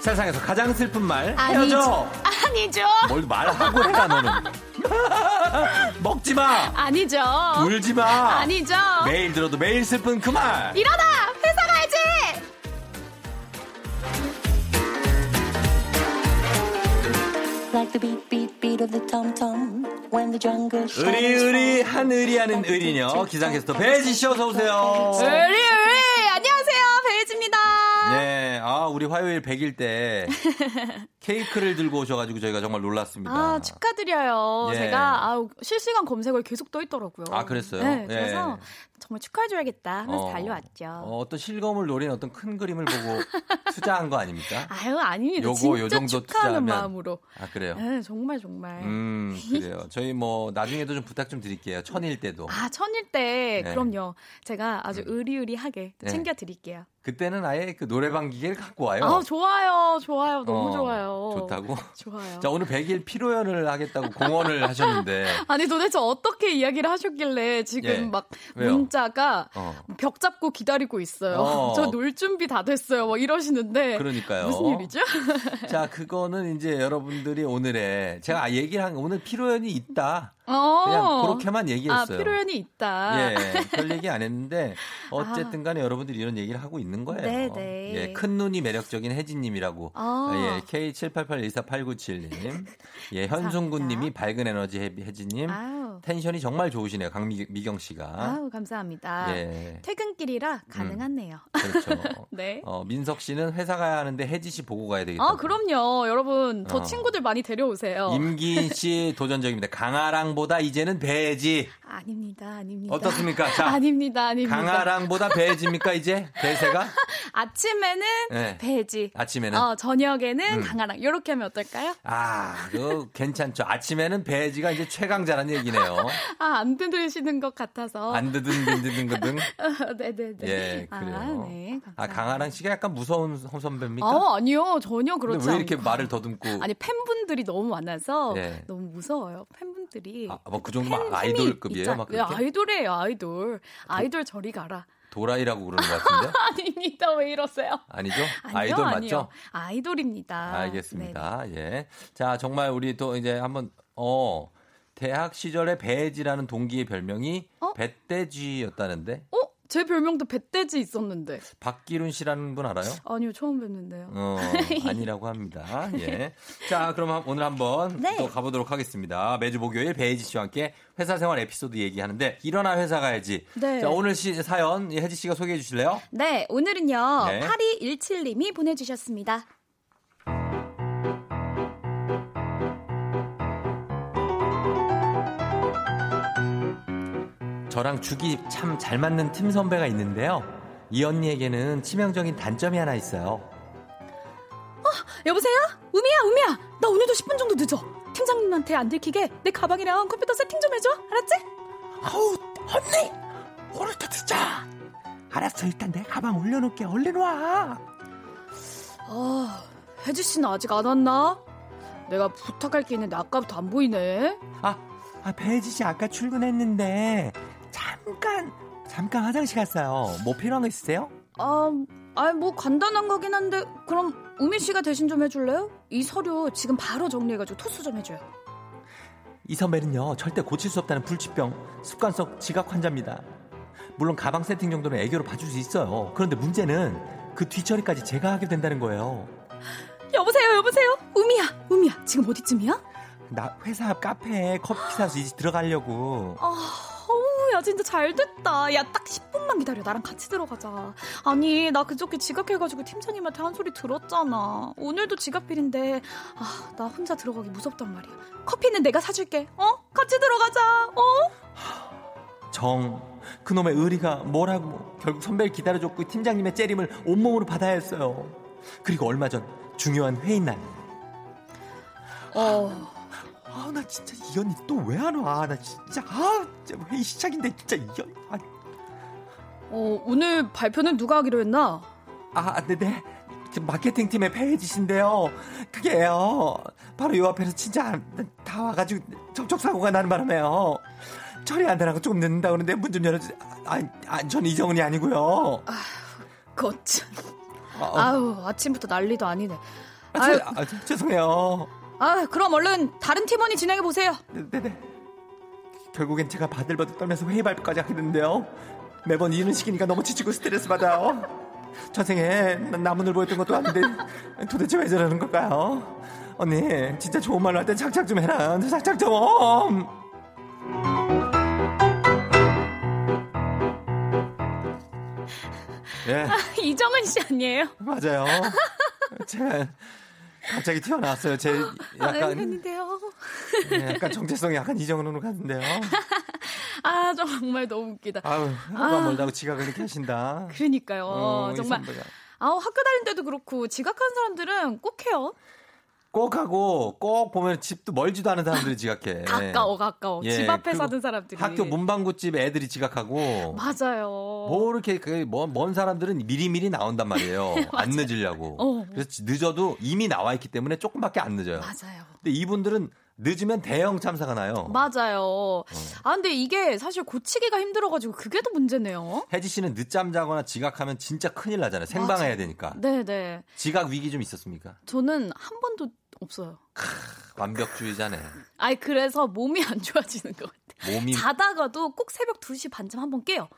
Speaker 1: 세상에서 가장 슬픈 말
Speaker 13: 아니죠.
Speaker 1: 헤어져.
Speaker 13: 아니죠.
Speaker 1: 뭘 말하고 해라 너는. [LAUGHS] 먹지 마.
Speaker 13: 아니죠.
Speaker 1: 울지 마.
Speaker 13: 아니죠.
Speaker 1: 매일 들어도 매일 슬픈 그 말.
Speaker 13: 일어나!
Speaker 1: 의리 의리 한 의리 하는 의리녀 기상캐스터 배지 씨 어서 오세요.
Speaker 13: 으리, 으리! 안녕하세요. 배혜지입니다.
Speaker 1: 네, 아 우리 화요일 100일 때 [LAUGHS] 케이크를 들고 오셔가지고 저희가 정말 놀랐습니다.
Speaker 13: 아, 축하드려요.
Speaker 1: 예.
Speaker 13: 제가 아우, 실시간 검색어에 계속 떠 있더라고요.
Speaker 1: 아, 그랬어요?
Speaker 13: 네,
Speaker 1: 예.
Speaker 13: 그래서 정말 축하해줘야겠다 하면서
Speaker 1: 어,
Speaker 13: 달려왔죠.
Speaker 1: 어, 어떤 실검을 노린 어떤 큰 그림을 보고 [LAUGHS] 투자한 거 아닙니까?
Speaker 13: 아유, 아닙니다.
Speaker 1: 요거
Speaker 13: 진짜
Speaker 1: 요 정도 투자하면
Speaker 13: 마음으로.
Speaker 1: 아 그래요.
Speaker 13: 네, 정말 정말.
Speaker 1: 음 [LAUGHS] 그래요. 저희 뭐 나중에도 좀 부탁 좀 드릴게요. 천일 때도.
Speaker 13: 아, 천일 때
Speaker 1: 네.
Speaker 13: 그럼요. 제가 아주 의리의리하게 또
Speaker 1: 네.
Speaker 13: 챙겨 드릴게요.
Speaker 1: 그때는 아예 그 노래방 기계를 갖고 와요.
Speaker 13: 아, 좋아요. 좋아요. 너무
Speaker 1: 어,
Speaker 13: 좋아요.
Speaker 1: 좋다고? [LAUGHS]
Speaker 13: 좋아요.
Speaker 1: 자 오늘 100일 피로연을 하겠다고 공언을 하셨는데 [LAUGHS]
Speaker 13: 아니 도대체 어떻게 이야기를 하셨길래 지금
Speaker 1: 예.
Speaker 13: 막
Speaker 1: 왜요?
Speaker 13: 문자가
Speaker 1: 어.
Speaker 13: 벽 잡고 기다리고 있어요.
Speaker 1: 어. [LAUGHS]
Speaker 13: 저놀 준비 다 됐어요. 뭐 이러시는데
Speaker 1: 그러니까요.
Speaker 13: 무슨 일이죠?
Speaker 1: 자 그거는 이제 여러분들이 오늘의 제가 아, 얘기를 한 오늘 피로연이 있다.
Speaker 13: 어.
Speaker 1: 그냥 그렇게만 얘기했어요.
Speaker 13: 아, 필요연이 있다.
Speaker 1: 예, 별 얘기 안 했는데 어쨌든 간에 여러분들이 이런 얘기를 하고 있는 거예요.
Speaker 13: 네, 네.
Speaker 1: 예, 큰 눈이 매력적인 혜진님이라고.
Speaker 13: 아.
Speaker 1: 예, K78814897님. [LAUGHS] 예, 현순군 님이 밝은 에너지 혜- 혜진님.
Speaker 13: 아우.
Speaker 1: 텐션이 정말 좋으시네요. 강미경 씨가.
Speaker 13: 아우 감사합니다.
Speaker 1: 예.
Speaker 13: 퇴근길이라 가능하네요.
Speaker 1: 그렇죠. [LAUGHS]
Speaker 13: 네.
Speaker 1: 어, 민석 씨는 회사 가야 하는데 혜지 씨 보고 가야 되겠다.
Speaker 13: 아 그럼요, 여러분 더
Speaker 1: 어.
Speaker 13: 친구들 많이 데려오세요.
Speaker 1: 임기인 씨 [LAUGHS] 도전적입니다. 강아랑보다 이제는 배지.
Speaker 13: 아닙니다, 아닙니다.
Speaker 1: 어떻습니까? 자,
Speaker 13: 아닙니다, 아닙니다.
Speaker 1: 강아랑보다 배지입니까 이제 대세가?
Speaker 13: 아침에는
Speaker 1: 네.
Speaker 13: 배지.
Speaker 1: 아침에는.
Speaker 13: 어, 저녁에는
Speaker 1: 음.
Speaker 13: 강아랑. 이렇게 하면 어떨까요?
Speaker 1: 아, 그거 괜찮죠. 아침에는 배지가 이제 최강자라는 얘기네요.
Speaker 13: 아, 안 들으시는 것 같아서.
Speaker 1: 안 드든 든든 거든.
Speaker 13: 네 네 네.
Speaker 1: 예, 그래요.
Speaker 13: 아, 네.
Speaker 1: 아, 강아랑 씨가 약간 무서운 선배입니까?
Speaker 13: 아, 아니요. 전혀 그렇지
Speaker 1: 근데 왜 이렇게
Speaker 13: 않고.
Speaker 1: 말을 더듬고?
Speaker 13: 아니, 팬분들이 너무 많아서
Speaker 1: 네.
Speaker 13: 너무 무서워요. 팬분들이.
Speaker 1: 아, 뭐 그 정도면
Speaker 13: 팬
Speaker 1: 아이돌급이에요? 막 그렇게?
Speaker 13: 아이돌이에요, 아이돌. 아이돌 저리 가라.
Speaker 1: 도라이라고 그러는 것 같은데? [LAUGHS]
Speaker 13: 아닙니다. 왜 이러세요?
Speaker 1: 아니죠?
Speaker 13: 아니요,
Speaker 1: 아이돌
Speaker 13: 아니요.
Speaker 1: 맞죠?
Speaker 13: 아이돌입니다.
Speaker 1: 알겠습니다. 예. 자, 정말 우리 또 이제 한번, 어, 대학 시절에 배지라는 동기의 별명이
Speaker 13: 어?
Speaker 1: 배돼지였다는데?
Speaker 13: 어? 제 별명도 배돼지 있었는데.
Speaker 1: 박기룬 씨라는 분 알아요?
Speaker 13: 아니요, 처음 뵙는데요.
Speaker 1: 어, 아니라고 합니다. 예. [LAUGHS] 자, 그럼 한- 오늘 한번
Speaker 13: 네.
Speaker 1: 또 가보도록 하겠습니다. 매주 목요일 배혜지 씨와 함께 회사 생활 에피소드 얘기하는데 일어나 회사 가야지.
Speaker 13: 네.
Speaker 1: 자, 오늘 시, 사연 혜지 씨가 소개해 주실래요?
Speaker 13: 네, 오늘은요.
Speaker 1: 네.
Speaker 13: 8217님이 보내주셨습니다.
Speaker 1: 저랑 죽이 참 잘 맞는 팀 선배가 있는데요. 이 언니에게는 치명적인 단점이 하나 있어요.
Speaker 13: 여보세요? 우미야, 우미야. 나 오늘도 10분 정도 늦어. 팀장님한테 안 들키게 내 가방이랑 컴퓨터 세팅 좀 해줘. 알았지?
Speaker 1: 아우, 언니! 오늘도 늦어! 알았어, 일단 내 가방 올려놓을게. 얼른 와!
Speaker 13: 아, 혜지 씨는 아직 안 왔나? 내가 부탁할 게 있는데 아까부터 안 보이네.
Speaker 1: 아, 아 배지 씨 아까 출근했는데 잠깐 잠깐 화장실 갔어요. 뭐 필요한 거 있으세요?
Speaker 13: 아, 아, 뭐 간단한 거긴 한데 그럼 우미 씨가 대신 좀 해줄래요? 이 서류 지금 바로 정리해가지고 토스 좀 해줘요.
Speaker 1: 이 선배는요 절대 고칠 수 없다는 불치병 습관성 지각 환자입니다. 물론 가방 세팅 정도는 애교로 봐줄 수 있어요. 그런데 문제는 그 뒤처리까지 제가 하게 된다는 거예요.
Speaker 13: 여보세요, 여보세요. 우미야, 우미야. 지금 어디쯤이야?
Speaker 1: 나 회사 앞 카페에 커피 사서 이제 들어가려고.
Speaker 13: 아, 어우, 야 진짜 잘 됐다. 야 딱 10분만 기다려. 나랑 같이 들어가자. 아니, 나 그저께 지각해가지고 팀장님한테 한 소리 들었잖아. 오늘도 지각필인데, 아, 나 혼자 들어가기 무섭단 말이야. 커피는 내가 사줄게. 어? 같이 들어가자. 어?
Speaker 1: 정 그놈의 의리가 뭐라고 결국 선배를 기다려줬고 팀장님의 째림을 온몸으로 받아야 했어요. 그리고 얼마 전 중요한 회의 날.
Speaker 13: 어.
Speaker 1: 아 나 진짜 이 언니 또 왜 안 와? 나 진짜 아 진짜 회의 시작인데 진짜 이 언니 아,
Speaker 13: 어, 오늘 발표는 누가 하기로 했나?
Speaker 1: 아 네네 지금 마케팅 팀의 페이지 씨인데요. 그게요 바로 요 앞에서 진짜 다 와가지고 접촉 사고가 나는 바람에요. 처리 안 되라고 조금 늦는다 그러는데 문 좀 열어주세요. 아, 아, 전 이정은이 아니고요.
Speaker 13: 거참.
Speaker 1: 아,
Speaker 13: 아우, 아침부터 난리도 아니네.
Speaker 1: 아,
Speaker 13: 아유,
Speaker 1: 제- 아, 제- 죄송해요.
Speaker 13: 아, 그럼 얼른 다른 팀원이 진행해 보세요.
Speaker 1: 네네. 결국엔 제가 바들바들 떨면서 회의 발표까지 하게 됐는데요. 매번 이런 식이니까 너무 지치고 스트레스 받아요. 전생에 난 나무늘 보였던 것도 아닌데 도대체 왜 저러는 걸까요? 언니 진짜 좋은 말로 할때 착착 좀 해라. 착착 좀. 예,
Speaker 13: 이정은 씨 아니에요?
Speaker 1: 맞아요. 제가 갑자기 튀어나왔어요. 제
Speaker 13: 아,
Speaker 1: 약간
Speaker 13: 웬일인데요?
Speaker 1: 예, 약간 정체성이 약간 이정은으로 갔는데요.
Speaker 13: 아, 정말 너무 웃기다.
Speaker 1: 아유,
Speaker 13: 아.
Speaker 1: 멀다고 지각을 이렇게 하신다.
Speaker 13: 그러니까요.
Speaker 1: 어, 이
Speaker 13: 정말. 아우, 학교 다닐 때도 그렇고, 지각한 사람들은 꼭 해요.
Speaker 1: 꼭 하고 꼭 보면 집도 멀지도 않은 사람들이 지각해.
Speaker 13: 가까워, 가까워.
Speaker 1: 예,
Speaker 13: 집 앞에 사는 사람들이.
Speaker 1: 학교 문방구집 애들이 지각하고
Speaker 13: 맞아요.
Speaker 1: 뭐 이렇게 그먼 사람들은 미리미리 나온단 말이에요. [LAUGHS] 안 늦으려고.
Speaker 13: 어.
Speaker 1: 그래서 늦어도 이미 나와 있기 때문에 조금밖에 안 늦어요.
Speaker 13: 맞아요.
Speaker 1: 근데 이분들은 늦으면 대형 참사가 나요.
Speaker 13: 맞아요.
Speaker 1: 어.
Speaker 13: 아, 근데 이게 사실 고치기가 힘들어가지고 그게 더 문제네요.
Speaker 1: 혜지 씨는 늦잠 자거나 지각하면 진짜 큰일 나잖아요. 생방해야 되니까.
Speaker 13: 네네.
Speaker 1: 지각 위기 좀 있었습니까?
Speaker 13: 저는 한 번도 없어요.
Speaker 1: 완벽주의자네.
Speaker 13: 아니, 그래서 몸이 안 좋아지는 것 같아요.
Speaker 1: 몸이
Speaker 13: 자다가도 꼭 새벽 2시 반쯤 한 번 깨요.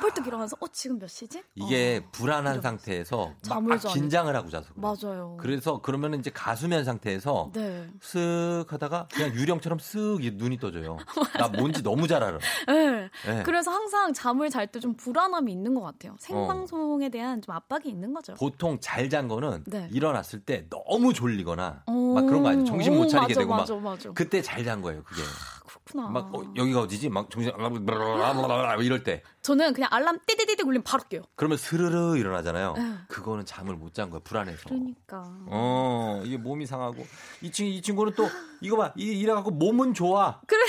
Speaker 13: 펄떡 일어나서, 어, 지금 몇 시지?
Speaker 1: 이게 불안한 상태에서 막
Speaker 13: 잠을 잘
Speaker 1: 긴장을 하고 자서 그래요.
Speaker 13: 맞아요.
Speaker 1: 그래서 그러면 이제 가수면 상태에서
Speaker 13: 네.
Speaker 1: 슥 하다가 그냥 유령처럼 쓱이 눈이 떠져요. [LAUGHS] 나 뭔지 너무 잘 알아.
Speaker 13: 네.
Speaker 1: 네.
Speaker 13: 그래서 항상 잠을 잘 때 좀 불안함이 있는 것 같아요. 생방송에 대한 좀 압박이 있는 거죠.
Speaker 1: 보통 잘 잔 거는
Speaker 13: 네.
Speaker 1: 일어났을 때 너무 졸리거나
Speaker 13: 오.
Speaker 1: 막 그런 거 아니에요. 정신 못
Speaker 13: 오,
Speaker 1: 차리게
Speaker 13: 맞아,
Speaker 1: 되고
Speaker 13: 맞아,
Speaker 1: 막
Speaker 13: 맞아.
Speaker 1: 그때 잘 잔 거예요. 그게
Speaker 13: 그렇구나.
Speaker 1: 막 어, 여기가 어디지? 막 정신 이럴 때
Speaker 13: 저는 그냥 알람 띠디디디 울리면 바로 깨요.
Speaker 1: 그러면 스르르 일어나잖아요.
Speaker 13: 네.
Speaker 1: 그거는 잠을 못 잔 거야 불안해서.
Speaker 13: 그러니까.
Speaker 1: 어, 이게 몸이 상하고. 이 친구, 이 친구는 또, 이거 봐. 이, 이래갖고 몸은 좋아.
Speaker 13: 그래.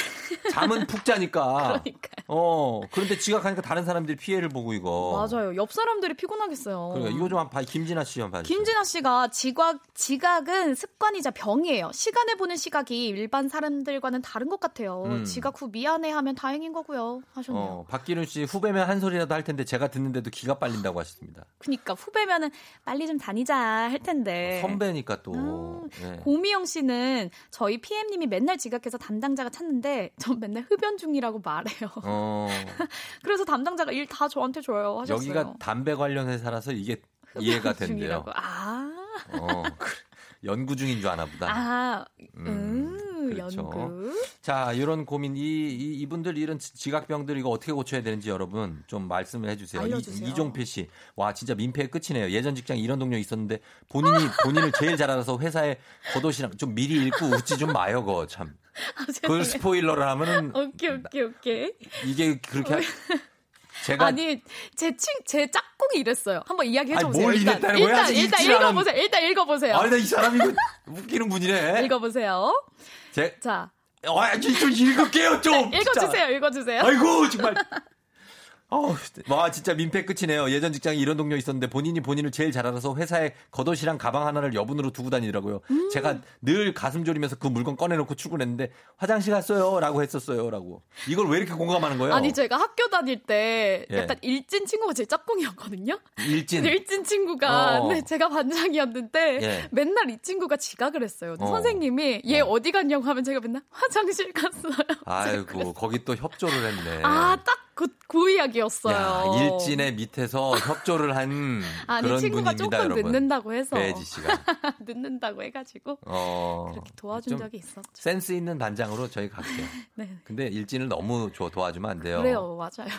Speaker 1: 잠은 푹 자니까. [LAUGHS]
Speaker 13: 그러니까.
Speaker 1: 어, 그런데 지각하니까 다른 사람들이 피해를 보고 이거.
Speaker 13: 맞아요. 옆 사람들이 피곤하겠어요.
Speaker 1: 그러니까 이거 좀 한번 봐. 김진아 씨 한번 봐주세요.
Speaker 13: 김진아 씨가 지각, 지각은 습관이자 병이에요. 시간을 보는 시각이 일반 사람들과는 다른 것 같아요.
Speaker 1: 음.
Speaker 13: 지각 후 미안해하면 다행인 거고요. 하셨네요.
Speaker 1: 어, 박기룬 씨 후배면 한 소리라도 할 텐데 제가 듣는데도 기가 빨린다고 하셨습니다.
Speaker 13: 그니까 후배면은 빨리 좀 다니자 할 텐데.
Speaker 1: 선배니까 또. 예.
Speaker 13: 고미영 씨는 저희 PM님이 맨날 지각해서 담당자가 찾는데 전 맨날 흡연 중이라고 말해요.
Speaker 1: 어, [LAUGHS]
Speaker 13: 그래서 담당자가 일 다 저한테 줘요. 하셨어요.
Speaker 1: 여기가 담배 관련 회사라서 이게 이해가 된대요.
Speaker 13: 중이라고. 아,
Speaker 1: 어. [LAUGHS] 연구 중인 줄 아나 보다.
Speaker 13: 아,
Speaker 1: 음,
Speaker 13: 음,
Speaker 1: 그렇죠.
Speaker 13: 연구.
Speaker 1: 자, 이런 고민, 이, 이, 이분들 이런 지- 지각병들 이거 어떻게 고쳐야 되는지 여러분 좀 말씀을 해주세요.
Speaker 13: 알려주세요.
Speaker 1: 이, 종필 씨. 와, 진짜 민폐의 끝이네요. 예전 직장 이런 동료 있었는데 본인이, [LAUGHS] 본인을 제일 잘 알아서 회사에 겉옷이랑 좀 미리 읽고 웃지 좀 마요, 거 참. [LAUGHS]
Speaker 13: 아,
Speaker 1: 그걸 스포일러를 하면은
Speaker 13: 오케이, 오케이, 오케이.
Speaker 1: 이게 그렇게. 하- [LAUGHS] 제가.
Speaker 13: 아니, 제 친, 제 짝꿍이 이랬어요. 한번 이야기
Speaker 1: 아니,
Speaker 13: 해줘보세요.
Speaker 1: 뭘
Speaker 13: 일단? 일단, 일단
Speaker 1: 않았-
Speaker 13: 읽어보세요. 일단 읽어보세요.
Speaker 1: 아니, 나이 사람이 이거 웃기는 분이네.
Speaker 13: 읽어보세요.
Speaker 1: 제,
Speaker 13: 자,
Speaker 1: 아, 좀 읽을게요, 좀.
Speaker 13: 읽어주세요,
Speaker 1: 진짜.
Speaker 13: 읽어주세요.
Speaker 1: 아이고, 정말. 어우, 와 진짜 민폐 끝이네요. 예전 직장에 이런 동료 있었는데 본인이 본인을 제일 잘 알아서 회사에 겉옷이랑 가방 하나를 여분으로 두고 다니더라고요.
Speaker 13: 음.
Speaker 1: 제가 늘 가슴 졸이면서 그 물건 꺼내놓고 출근했는데 화장실 갔어요라고 했었어요라고. 이걸 왜 이렇게 공감하는 거예요?
Speaker 13: 아니 제가 학교 다닐 때
Speaker 1: 예.
Speaker 13: 약간 일진 친구가 제 짝꿍이었거든요.
Speaker 1: 일진.
Speaker 13: 일진 친구가
Speaker 1: 어.
Speaker 13: 근데 제가 반장이었는데
Speaker 1: 예.
Speaker 13: 맨날 이 친구가 지각을 했어요.
Speaker 1: 어.
Speaker 13: 선생님이 얘 어. 디 갔냐고 하면 제가 맨날 화장실 갔어요. [LAUGHS]
Speaker 1: 아이고 거기 또 협조를 했네.
Speaker 13: 아딱 그, 그 이야기였어요.
Speaker 1: 야, 일진의 밑에서 협조를 한 [LAUGHS]
Speaker 13: 아니
Speaker 1: 그런
Speaker 13: 친구가
Speaker 1: 분입니다,
Speaker 13: 조금
Speaker 1: 여러분.
Speaker 13: 늦는다고 해서
Speaker 1: 배지 씨가. [LAUGHS]
Speaker 13: 늦는다고 해가지고
Speaker 1: 어,
Speaker 13: 그렇게 도와준
Speaker 1: 좀
Speaker 13: 적이 있었죠.
Speaker 1: 센스 있는 반장으로 저희 갈게요. [LAUGHS]
Speaker 13: 네.
Speaker 1: 근데 일진을 너무 줘- 도와주면 안 돼요.
Speaker 13: 그래요, 맞아요.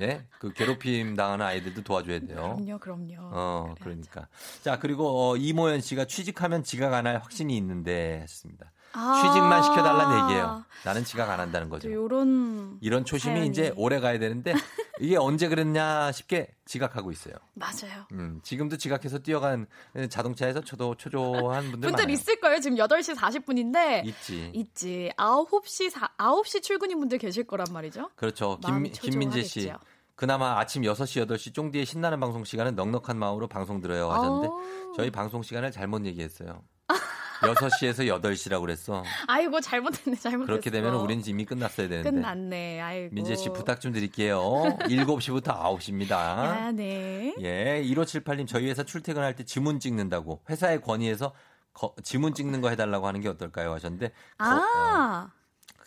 Speaker 1: 예? 그 괴롭힘 당하는 아이들도 도와줘야 돼요.
Speaker 13: 그럼요, 그럼요.
Speaker 1: 어, 그러니까. 자, 그리고 어, 이모연 씨가 취직하면 지각 안 할 확신이 있는데 했습니다.
Speaker 13: 아.
Speaker 1: 취직만 시켜달라는 얘기예요. 나는 지각 안 한다는 거죠.
Speaker 13: 또 요런
Speaker 1: 이런 초심이
Speaker 13: 사연이.
Speaker 1: 이제 오래 가야 되는데 이게 언제 그랬냐 싶게 지각하고 있어요.
Speaker 13: 맞아요.
Speaker 1: 음, 지금도 지각해서 뛰어간 자동차에서 초도 초조한 분들
Speaker 13: 분들
Speaker 1: 많아요.
Speaker 13: 있을 거예요. 지금 8시 40분인데
Speaker 1: 있지.
Speaker 13: 있지. 9시 사, 9시 출근인 분들 계실 거란 말이죠.
Speaker 1: 그렇죠. 김, 김민재 씨. 그나마 아침 6시, 8시 쫑디의 신나는 방송 시간은 넉넉한 마음으로 방송 들어요 하셨는데
Speaker 13: 어.
Speaker 1: 저희 방송 시간을 잘못 얘기했어요. [LAUGHS] 6시에서 8시라고 그랬어.
Speaker 13: 아이고 잘못했네. 잘못했어.
Speaker 1: 그렇게 되면 우리는 이미 끝났어야 되는데.
Speaker 13: 끝났네. 아이고.
Speaker 1: 민재 씨 부탁 좀 드릴게요. 7시부터 9시입니다.
Speaker 13: 아, 네.
Speaker 1: 예, 1578님 저희 회사 출퇴근할 때 지문 찍는다고 회사의 건의에서 거- 지문 찍는 거 해달라고 하는 게 어떨까요 하셨는데 거-
Speaker 13: 아.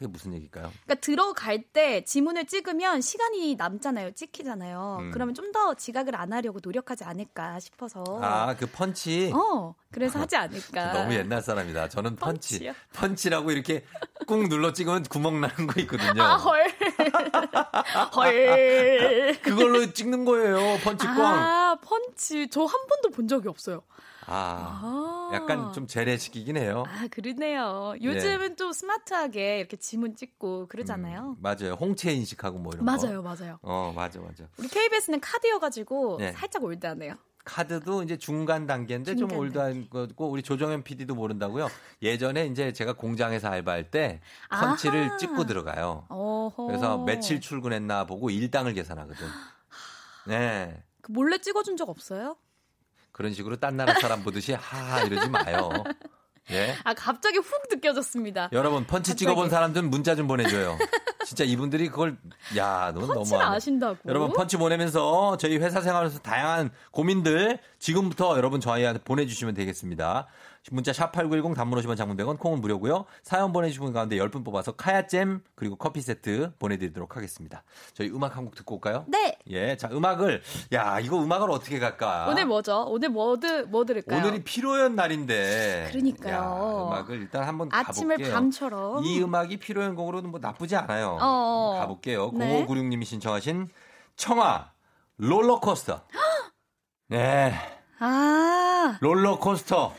Speaker 1: 그게 무슨 얘기일까요?
Speaker 13: 그러니까 들어갈 때 지문을 찍으면 시간이 남잖아요. 찍히잖아요.
Speaker 1: 음.
Speaker 13: 그러면 좀 더 지각을 안 하려고 노력하지 않을까 싶어서.
Speaker 1: 아, 그 펀치.
Speaker 13: 어, 그래서 하지 않을까. [LAUGHS]
Speaker 1: 너무 옛날 사람이다. 저는 펀치.
Speaker 13: 펀치요?
Speaker 1: 펀치라고 이렇게 꾹 눌러 찍으면 구멍 나는 거 있거든요.
Speaker 13: 아, 헐. [LAUGHS] 헐.
Speaker 1: 그걸로 찍는 거예요. 펀치 꽝.
Speaker 13: 아, 펀치. 저한 번도 본 적이 없어요.
Speaker 1: 아,
Speaker 13: 아.
Speaker 1: 약간 좀 재래식이긴 해요.
Speaker 13: 아, 그러네요. 요즘은 좀 스마트하게 이렇게 지문 찍고 그러잖아요.
Speaker 1: 맞아요. 홍채 인식하고 뭐 이런 거.
Speaker 13: 맞아요, 맞아요.
Speaker 1: 어, 맞아, 맞아.
Speaker 13: 우리 KBS는 카드여가지고
Speaker 1: 네.
Speaker 13: 살짝 올드하네요.
Speaker 1: 카드도 이제 중간 단계인데 좀
Speaker 13: 중간
Speaker 1: 올드한 거고 우리 조정현 PD도 모른다고요. 예전에 이제 제가 공장에서 알바할 때 펀치를
Speaker 13: 아하.
Speaker 1: 찍고 들어가요.
Speaker 13: 어허.
Speaker 1: 그래서 며칠 출근했나 보고 일당을 계산하거든. 네.
Speaker 13: 그 몰래 찍어준 적 없어요?
Speaker 1: 그런 식으로 딴 나라 사람 보듯이 하하 이러지 마요. 예.
Speaker 13: 아, 갑자기 훅 느껴졌습니다.
Speaker 1: 여러분 펀치
Speaker 13: 갑자기.
Speaker 1: 찍어본 사람들은 문자 좀 보내줘요. 진짜 이분들이 그걸 야넌 너무
Speaker 13: 아신다고?
Speaker 1: 여러분 펀치 보내면서 저희 회사 생활에서 다양한 고민들 지금부터 여러분 저희한테 보내주시면 되겠습니다. 문자 샵8910 단문 50원 장문 100원 콩은 무료고요. 사연 보내주신 분 가운데 10분 뽑아서 카야잼 그리고 커피 세트 보내드리도록 하겠습니다. 저희 음악 한 곡 듣고 올까요?
Speaker 13: 네.
Speaker 1: 예, 자 음악을 야 이거 음악을 어떻게 갈까?
Speaker 13: 오늘 뭐죠? 오늘 뭐, 드, 뭐 들을까요?
Speaker 1: 오늘이 피로연 날인데.
Speaker 13: 그러니까요.
Speaker 1: 야, 음악을 일단 한번
Speaker 13: 아침을
Speaker 1: 가볼게요.
Speaker 13: 밤처럼.
Speaker 1: 이 음악이 피로연 곡으로는 뭐 나쁘지 않아요.
Speaker 13: 어.
Speaker 1: 가볼게요.
Speaker 13: 네.
Speaker 1: 0596님이 신청하신 청아 롤러코스터. [GASPS] 네,
Speaker 13: 아,
Speaker 1: 롤러코스터.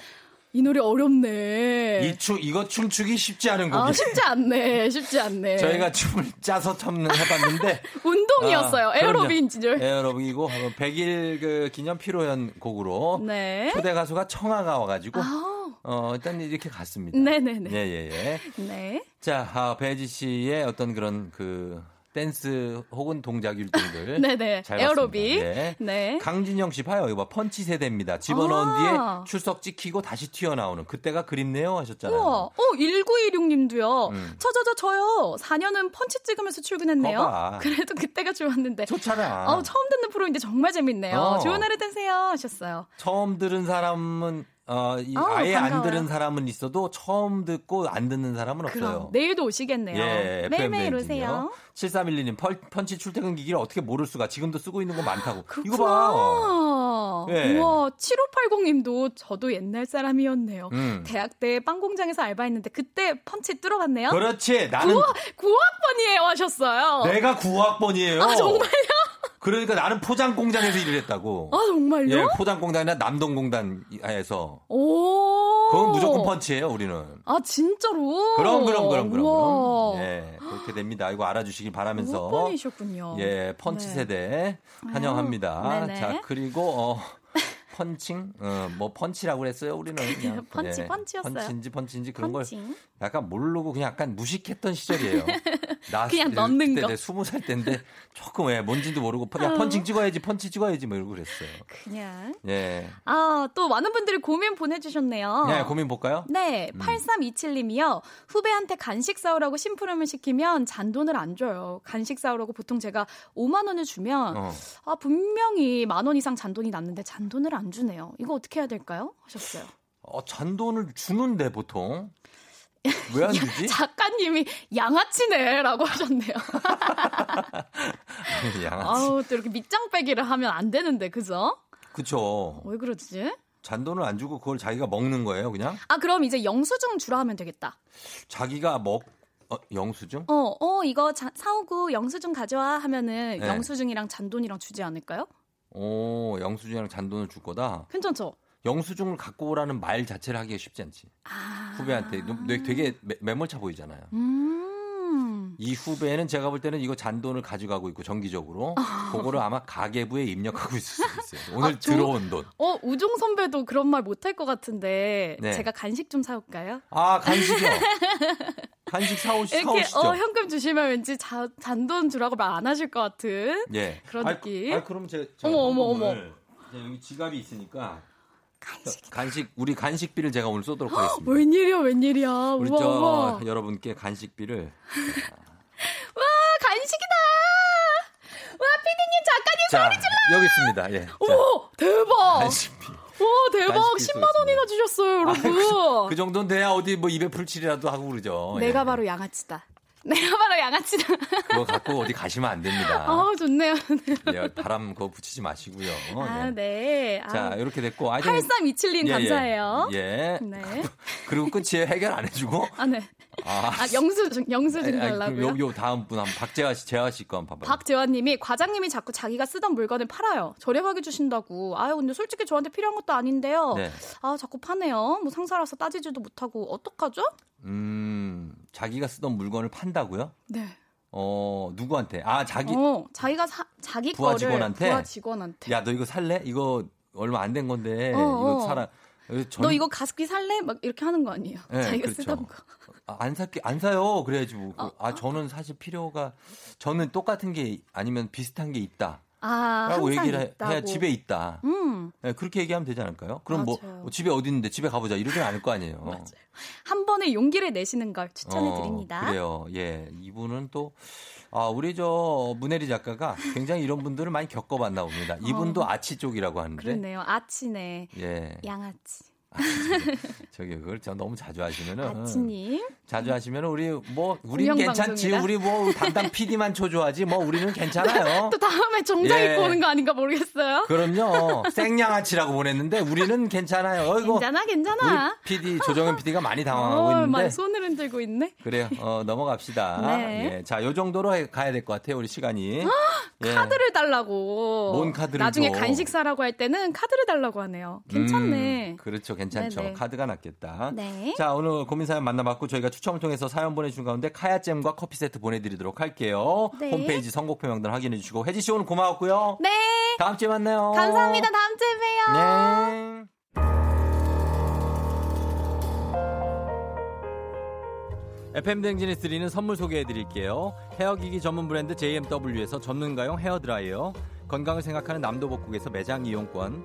Speaker 13: 이 노래 어렵네.
Speaker 1: 이춤 이거 춤추기 쉽지 않은 곡이에요.
Speaker 13: 아, 쉽지 않네. 쉽지 않네.
Speaker 1: 저희가 춤을 짜서 참 해봤는데 [LAUGHS]
Speaker 13: 운동이었어요.
Speaker 1: 아,
Speaker 13: 에어로빅인 줄.
Speaker 1: 에어로빅이고 100일 그 기념 피로연 곡으로
Speaker 13: 네.
Speaker 1: 초대 가수가 청하가 와가지고
Speaker 13: 아,
Speaker 1: 어, 일단 이렇게 갔습니다.
Speaker 13: 네네네.
Speaker 1: 예, 예, 예.
Speaker 13: 네.
Speaker 1: 자, 아, 배지 씨의 어떤 그런 그 댄스 혹은 동작 율동들. [LAUGHS]
Speaker 13: 네네.
Speaker 1: 잘
Speaker 13: 에어로빅.
Speaker 1: 예.
Speaker 13: 네.
Speaker 1: 강진영 씨 봐요. 이거 봐. 펀치 세대입니다. 집어넣은
Speaker 13: 아.
Speaker 1: 뒤에 출석 찍히고 다시 튀어나오는. 그때가 그립네요 하셨잖아요.
Speaker 13: 우와, 어, 1916님도요.
Speaker 1: 음.
Speaker 13: 저, 저, 저, 저요. 4년은 펀치 찍으면서 출근했네요.
Speaker 1: 거봐.
Speaker 13: 그래도 그때가 좋았는데.
Speaker 1: 좋잖아.
Speaker 13: 어, 처음 듣는 프로인데 정말 재밌네요.
Speaker 1: 어.
Speaker 13: 좋은 하루 되세요. 하셨어요.
Speaker 1: 처음 들은 사람은 어, 이
Speaker 13: 아우,
Speaker 1: 아예 안
Speaker 13: 반가워요.
Speaker 1: 들은 사람은 있어도 처음 듣고 안 듣는 사람은 없어요.
Speaker 13: 그럼. 내일도 오시겠네요.
Speaker 1: 예,
Speaker 13: 매일매일 오세요.
Speaker 1: 7312님, 펀치 출퇴근 기기를 어떻게 모를 수가. 지금도 쓰고 있는 거 많다고. 이거 봐.
Speaker 13: 아,
Speaker 1: 예.
Speaker 13: 우와, 7580님도 저도 옛날 사람이었네요.
Speaker 1: 음.
Speaker 13: 대학 때 빵 공장에서 알바했는데 그때 펀치 뚫어봤네요.
Speaker 1: 그렇지. 나는
Speaker 13: 9학번이에요 하셨어요.
Speaker 1: 내가 9학번이에요.
Speaker 13: 아, 정말요?
Speaker 1: 그러니까 나는 포장 공장에서 일을 했다고.
Speaker 13: 아, 정말요?
Speaker 1: 예, 포장 공장이나 남동 공단에서.
Speaker 13: 오.
Speaker 1: 그건 무조건 펀치예요, 우리는.
Speaker 13: 아, 진짜로?
Speaker 1: 그럼 그럼 그럼 그럼.
Speaker 13: 우와.
Speaker 1: 그럼. 예, 그렇게 됩니다. 이거 알아주시길 바라면서.
Speaker 13: 9학번이셨군요.
Speaker 1: 예, 펀치
Speaker 13: 네.
Speaker 1: 세대 환영합니다.
Speaker 13: 아유, 네네.
Speaker 1: 자, 그리고 어 펀칭, 어, 뭐 펀치라고 그랬어요. 우리는 그냥
Speaker 13: 펀치,
Speaker 1: 예,
Speaker 13: 펀치였어요.
Speaker 1: 펀치인지 펀치인지 그런
Speaker 13: 펀칭.
Speaker 1: 걸 약간 모르고 그냥 약간 무식했던 시절이에요. [LAUGHS] 나
Speaker 13: 그냥 넣는 거.
Speaker 1: 내 스무 살 때인데 조금 왜 뭔지도 모르고 야
Speaker 13: 어.
Speaker 1: 펀칭 찍어야지, 펀치 찍어야지 뭐 이러고 그랬어요.
Speaker 13: 그냥.
Speaker 1: 예,
Speaker 13: 아, 또 많은 분들이 고민 보내주셨네요.
Speaker 1: 네, 고민 볼까요?
Speaker 13: 네,
Speaker 1: 음.
Speaker 13: 8327님이요. 후배한테 간식 사오라고 심부름을 시키면 잔돈을 안 줘요. 간식 사오라고 보통 제가 5만 원을 주면
Speaker 1: 어.
Speaker 13: 아 분명히 만 원 이상 잔돈이 났는데 잔돈을 안 주네요. 이거 어떻게 해야 될까요? 하셨어요.
Speaker 1: 어, 잔돈을 주는데 보통 왜 안 [LAUGHS] 주지?
Speaker 13: 작가님이 양아치네라고 하셨네요. [LAUGHS]
Speaker 1: 양아치.
Speaker 13: 아우 또 이렇게 밑장 빼기를 하면 안 되는데 그죠?
Speaker 1: 그쵸.
Speaker 13: 왜 그러지?
Speaker 1: 잔돈을 안 주고 그걸 자기가 먹는 거예요, 그냥?
Speaker 13: 아 그럼 이제 영수증 주라 하면 되겠다.
Speaker 1: 자기가 먹, 어, 영수증?
Speaker 13: 어, 어 이거 자- 사오고 영수증 가져와 하면은
Speaker 1: 네.
Speaker 13: 영수증이랑 잔돈이랑 주지 않을까요?
Speaker 1: 오, 영수증이랑 잔돈을 줄 거다.
Speaker 13: 괜찮죠?
Speaker 1: 영수증을 갖고 오라는 말 자체를 하기가 쉽지 않지. 후배한테 너- 너 되게 매- 매몰차 보이잖아요.
Speaker 13: 음.
Speaker 1: 이 후배는 제가 볼 때는 이거 잔돈을 가져가고 있고 정기적으로 그거를 아마 가계부에 입력하고 있을 수도 있어요. 오늘
Speaker 13: 아, 저-
Speaker 1: 들어온 돈.
Speaker 13: 어, 우종 선배도 그런 말 못할 것 같은데
Speaker 1: 네.
Speaker 13: 제가 간식 좀 사올까요?
Speaker 1: 아 간식이요. 간식 사오시
Speaker 13: 이렇게
Speaker 1: 사오시죠.
Speaker 13: 어, 현금 주시면 왠지 자, 잔돈 주라고 말 안 하실 것 같은
Speaker 1: 예.
Speaker 13: 그런
Speaker 1: 아이,
Speaker 13: 느낌.
Speaker 1: 아 그럼 제
Speaker 13: 어머, 어머, 어머.
Speaker 1: 제가 여기 지갑이 있으니까 간식 간식 우리 간식비를 제가 오늘 쏘도록 하겠습니다.
Speaker 13: 웬일이야, 웬일이야.
Speaker 1: 우리
Speaker 13: 우와,
Speaker 1: 저
Speaker 13: 우와.
Speaker 1: 여러분께 간식비를 [LAUGHS]
Speaker 13: 와, 간식이다! 와, 피디님, 작가님
Speaker 1: 자
Speaker 13: 소리 질러!
Speaker 1: 여기 있습니다. 예. 자,
Speaker 13: 오, 대박!
Speaker 1: 간식비.
Speaker 13: 와, 대박!
Speaker 1: 간식비
Speaker 13: 10만 원이나 주셨어요, 여러분.
Speaker 1: 그 정도는 돼야 어디 뭐 입에 풀칠이라도 하고 그러죠. 예.
Speaker 13: 내가 바로 양아치다. [LAUGHS] 내가 바로 양아치다.
Speaker 1: 그거 갖고 어디 가시면 안 됩니다.
Speaker 13: 아, 좋네요.
Speaker 1: 예, 바람 그거 붙이지 마시고요.
Speaker 13: 아,
Speaker 1: 네.
Speaker 13: 네.
Speaker 1: 자,
Speaker 13: 아,
Speaker 1: 이렇게 됐고. 아, 좀-
Speaker 13: 8327님
Speaker 1: 예, 예.
Speaker 13: 감사해요.
Speaker 1: 예.
Speaker 13: 네. [LAUGHS]
Speaker 1: 그리고 끝이에요. 해결 안 해주고.
Speaker 13: 아, 네.
Speaker 1: 아,
Speaker 13: 아, 영수증, 영수증
Speaker 1: 아니, 아니,
Speaker 13: 달라고요?
Speaker 1: 요, 요 다음 분 한번 박재화 씨, 재화 씨 거 한번 봐봐요.
Speaker 13: 박재환님이 과장님이 자꾸 자기가 쓰던 물건을 팔아요. 저렴하게 주신다고. 아유 근데 솔직히 저한테 필요한 것도 아닌데요.
Speaker 1: 네.
Speaker 13: 아 자꾸 파네요. 뭐 상사라서 따지지도 못하고 어떡하죠?
Speaker 1: 음, 자기가 쓰던 물건을 판다고요?
Speaker 13: 네.
Speaker 1: 어, 누구한테? 아, 자기.
Speaker 13: 어 자기가 사, 자기
Speaker 1: 부하
Speaker 13: 거를
Speaker 1: 직원한테?
Speaker 13: 부하 직원한테.
Speaker 1: 야, 너 이거 살래? 이거 얼마 안 된 건데.
Speaker 13: 어,
Speaker 1: 이거
Speaker 13: 어.
Speaker 1: 사라. 전-
Speaker 13: 너 이거 가습기 살래? 막 이렇게 하는 거 아니에요?
Speaker 1: 네,
Speaker 13: 자기가
Speaker 1: 그렇죠.
Speaker 13: 쓰던 거.
Speaker 1: 아, 안 살게 안 사요. 그래야지 뭐.
Speaker 13: 어,
Speaker 1: 아, 저는 사실 필요가 저는 똑같은 게 아니면 비슷한 게 있다.
Speaker 13: 아
Speaker 1: 라고 얘기를 해-
Speaker 13: 있다고.
Speaker 1: 해야 집에 있다.
Speaker 13: 음.
Speaker 1: 네, 그렇게 얘기하면 되지 않을까요? 그럼 뭐,
Speaker 13: 맞아요.
Speaker 1: 뭐 집에 어디 있는데 집에 가보자 이러진 않을 거 아니에요. [LAUGHS]
Speaker 13: 한 번에 용기를 내시는 걸 추천해
Speaker 1: 어,
Speaker 13: 드립니다.
Speaker 1: 그래요. 예, 이분은 또 아, 우리 저 문혜리 작가가 굉장히 이런 분들을 많이 겪어봤나 봅니다. 이분도 아치 쪽이라고 하는데.
Speaker 13: 그러네요. 아치네.
Speaker 1: 예.
Speaker 13: 양아치.
Speaker 1: 저기 그걸 저 너무 자주 하시면은
Speaker 13: 아치님.
Speaker 1: 자주 하시면은 우리 뭐
Speaker 13: 운영
Speaker 1: 괜찮지. 우리 뭐 담당 PD만 초조하지. 뭐 우리는 괜찮아요. [LAUGHS]
Speaker 13: 또 다음에 정장
Speaker 1: 예.
Speaker 13: 입고 오는 거 아닌가 모르겠어요.
Speaker 1: 그럼요. 생양아치라고 보냈는데 우리는 괜찮아요. 어이구.
Speaker 13: 괜찮아, 괜찮아.
Speaker 1: 우리 PD 조정현 PD가 많이 당황하고
Speaker 13: 어,
Speaker 1: 있는데.
Speaker 13: 많이 손을 흔들고 있네.
Speaker 1: 그래요. 어, 넘어갑시다. [LAUGHS]
Speaker 13: 네.
Speaker 1: 예. 자, 요 정도로 해- 가야 될 것 같아요. 우리 시간이. 예.
Speaker 13: 카드를 달라고.
Speaker 1: 뭔 카드를
Speaker 13: 나중에
Speaker 1: 줘?
Speaker 13: 간식 사라고 할 때는 카드를 달라고 하네요. 괜찮네.
Speaker 1: 음, 그렇죠. 괜찮 죠.
Speaker 13: 네네.
Speaker 1: 카드가 낫겠다.
Speaker 13: 네.
Speaker 1: 자, 오늘 고민 사연 만나봤고 저희가 추첨을 통해서 사연 보내주신 가운데 카야잼과 커피 세트 보내드리도록 할게요.
Speaker 13: 네.
Speaker 1: 홈페이지 선곡표 명단 확인해 주시고 혜지 씨 오늘 고마웠고요.
Speaker 13: 네.
Speaker 1: 다음 주에 만나요.
Speaker 13: 감사합니다. 다음 주에 봬요.
Speaker 1: 네. FM 댕진이 드리는 선물 소개해 드릴게요. 헤어기기 전문 브랜드 JMW에서 전문가용 헤어드라이어, 건강을 생각하는 남도복국에서 매장 이용권,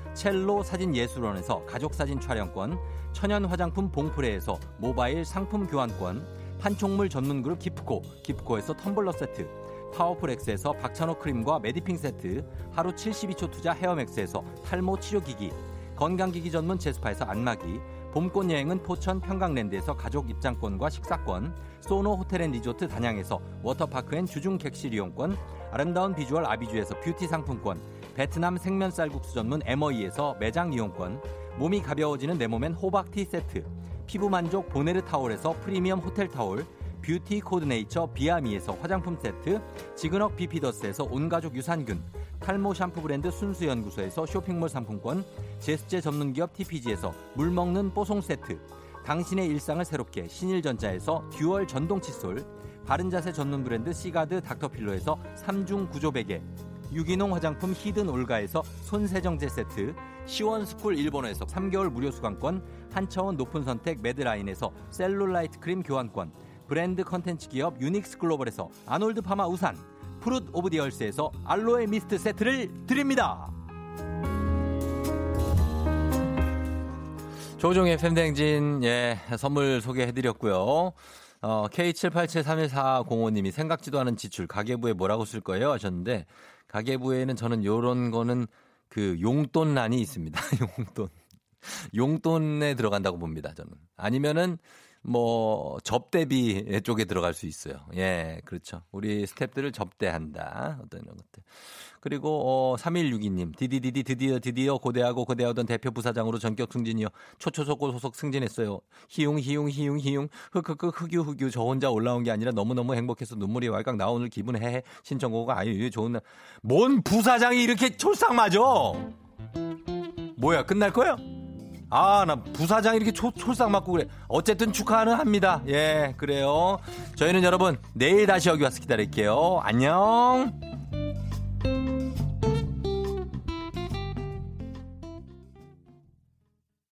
Speaker 1: 첼로 사진 예술원에서 가족 사진 촬영권, 천연 화장품 봉프레에서 모바일 상품 교환권, 판촉물 전문 그룹 기프코, 기프코에서 텀블러 세트, 파워풀엑스에서 박찬호 크림과 메디핑 세트, 하루 72초 투자 헤어맥스에서 탈모 치료기기, 건강기기 전문 제스파에서 안마기, 봄꽃 여행은 포천 평강랜드에서 가족 입장권과 식사권, 소노 호텔 앤 리조트 단양에서 워터파크 and 주중 객실 이용권, 아름다운 비주얼 아비주에서 뷰티 상품권, 베트남 생면 쌀국수 전문 에머이에서 매장 이용권, 몸이 가벼워지는 내 몸엔 호박 tea 세트, 피부 만족 보네르 타올에서 프리미엄 호텔 타올, 뷰티 코드네이처 비아미에서 화장품 세트, 지그넉 비피더스에서 온가족 유산균, 탈모 샴푸 브랜드 순수연구소에서 쇼핑몰 상품권, 제습제 전문기업 TPG에서 물먹는 뽀송 세트, 당신의 일상을 새롭게 신일전자에서 dual 전동 칫솔, 바른자세 전문 브랜드 시가드 닥터필로에서 3중 구조 베개, 유기농 화장품 히든 올가에서 손세정제 세트, 시원스쿨 일본어에서 3개월 무료 수강권, 한차원 높은 선택 매드라인에서 셀룰라이트 크림 교환권, 브랜드 콘텐츠 기업 유닉스 글로벌에서 아놀드 파마 우산, 프룻 오브 디얼스에서 알로에 미스트 세트를 드립니다. 조우종의 FM 대행진 예 선물 소개해드렸고요. 어, K78731405님이 생각지도 않은 지출 가계부에 뭐라고 쓸 거예요 하셨는데 가계부에는 저는 요런 거는 그 용돈란이 있습니다. [LAUGHS] 용돈. 용돈에 들어간다고 봅니다, 저는. 아니면은 뭐 접대비 쪽에 들어갈 수 있어요. 예, 그렇죠. 우리 스탭들을 접대한다. 어떤 이런 것들. 그리고 어 3162님 디디디디 드디어 드디어 고대하고 고대하던 대표 부사장으로 전격 승진이요. 초초속고 소속 승진했어요. 희웅 희웅 희웅 희웅 흑흑흑 흑유 흑유 저 혼자 올라온 게 아니라 너무너무 행복해서 눈물이 왈칵 나오는 기분 해해 신청곡가 아유 좋은 날. 뭔 부사장이 이렇게 촐싹 맞아? 뭐야 끝날 거야? 아, 나 부사장 이렇게 초, 촐싹 맞고 그래. 어쨌든 축하는 합니다. 예, 그래요. 저희는 여러분, 내일 다시 여기 와서 기다릴게요. 안녕!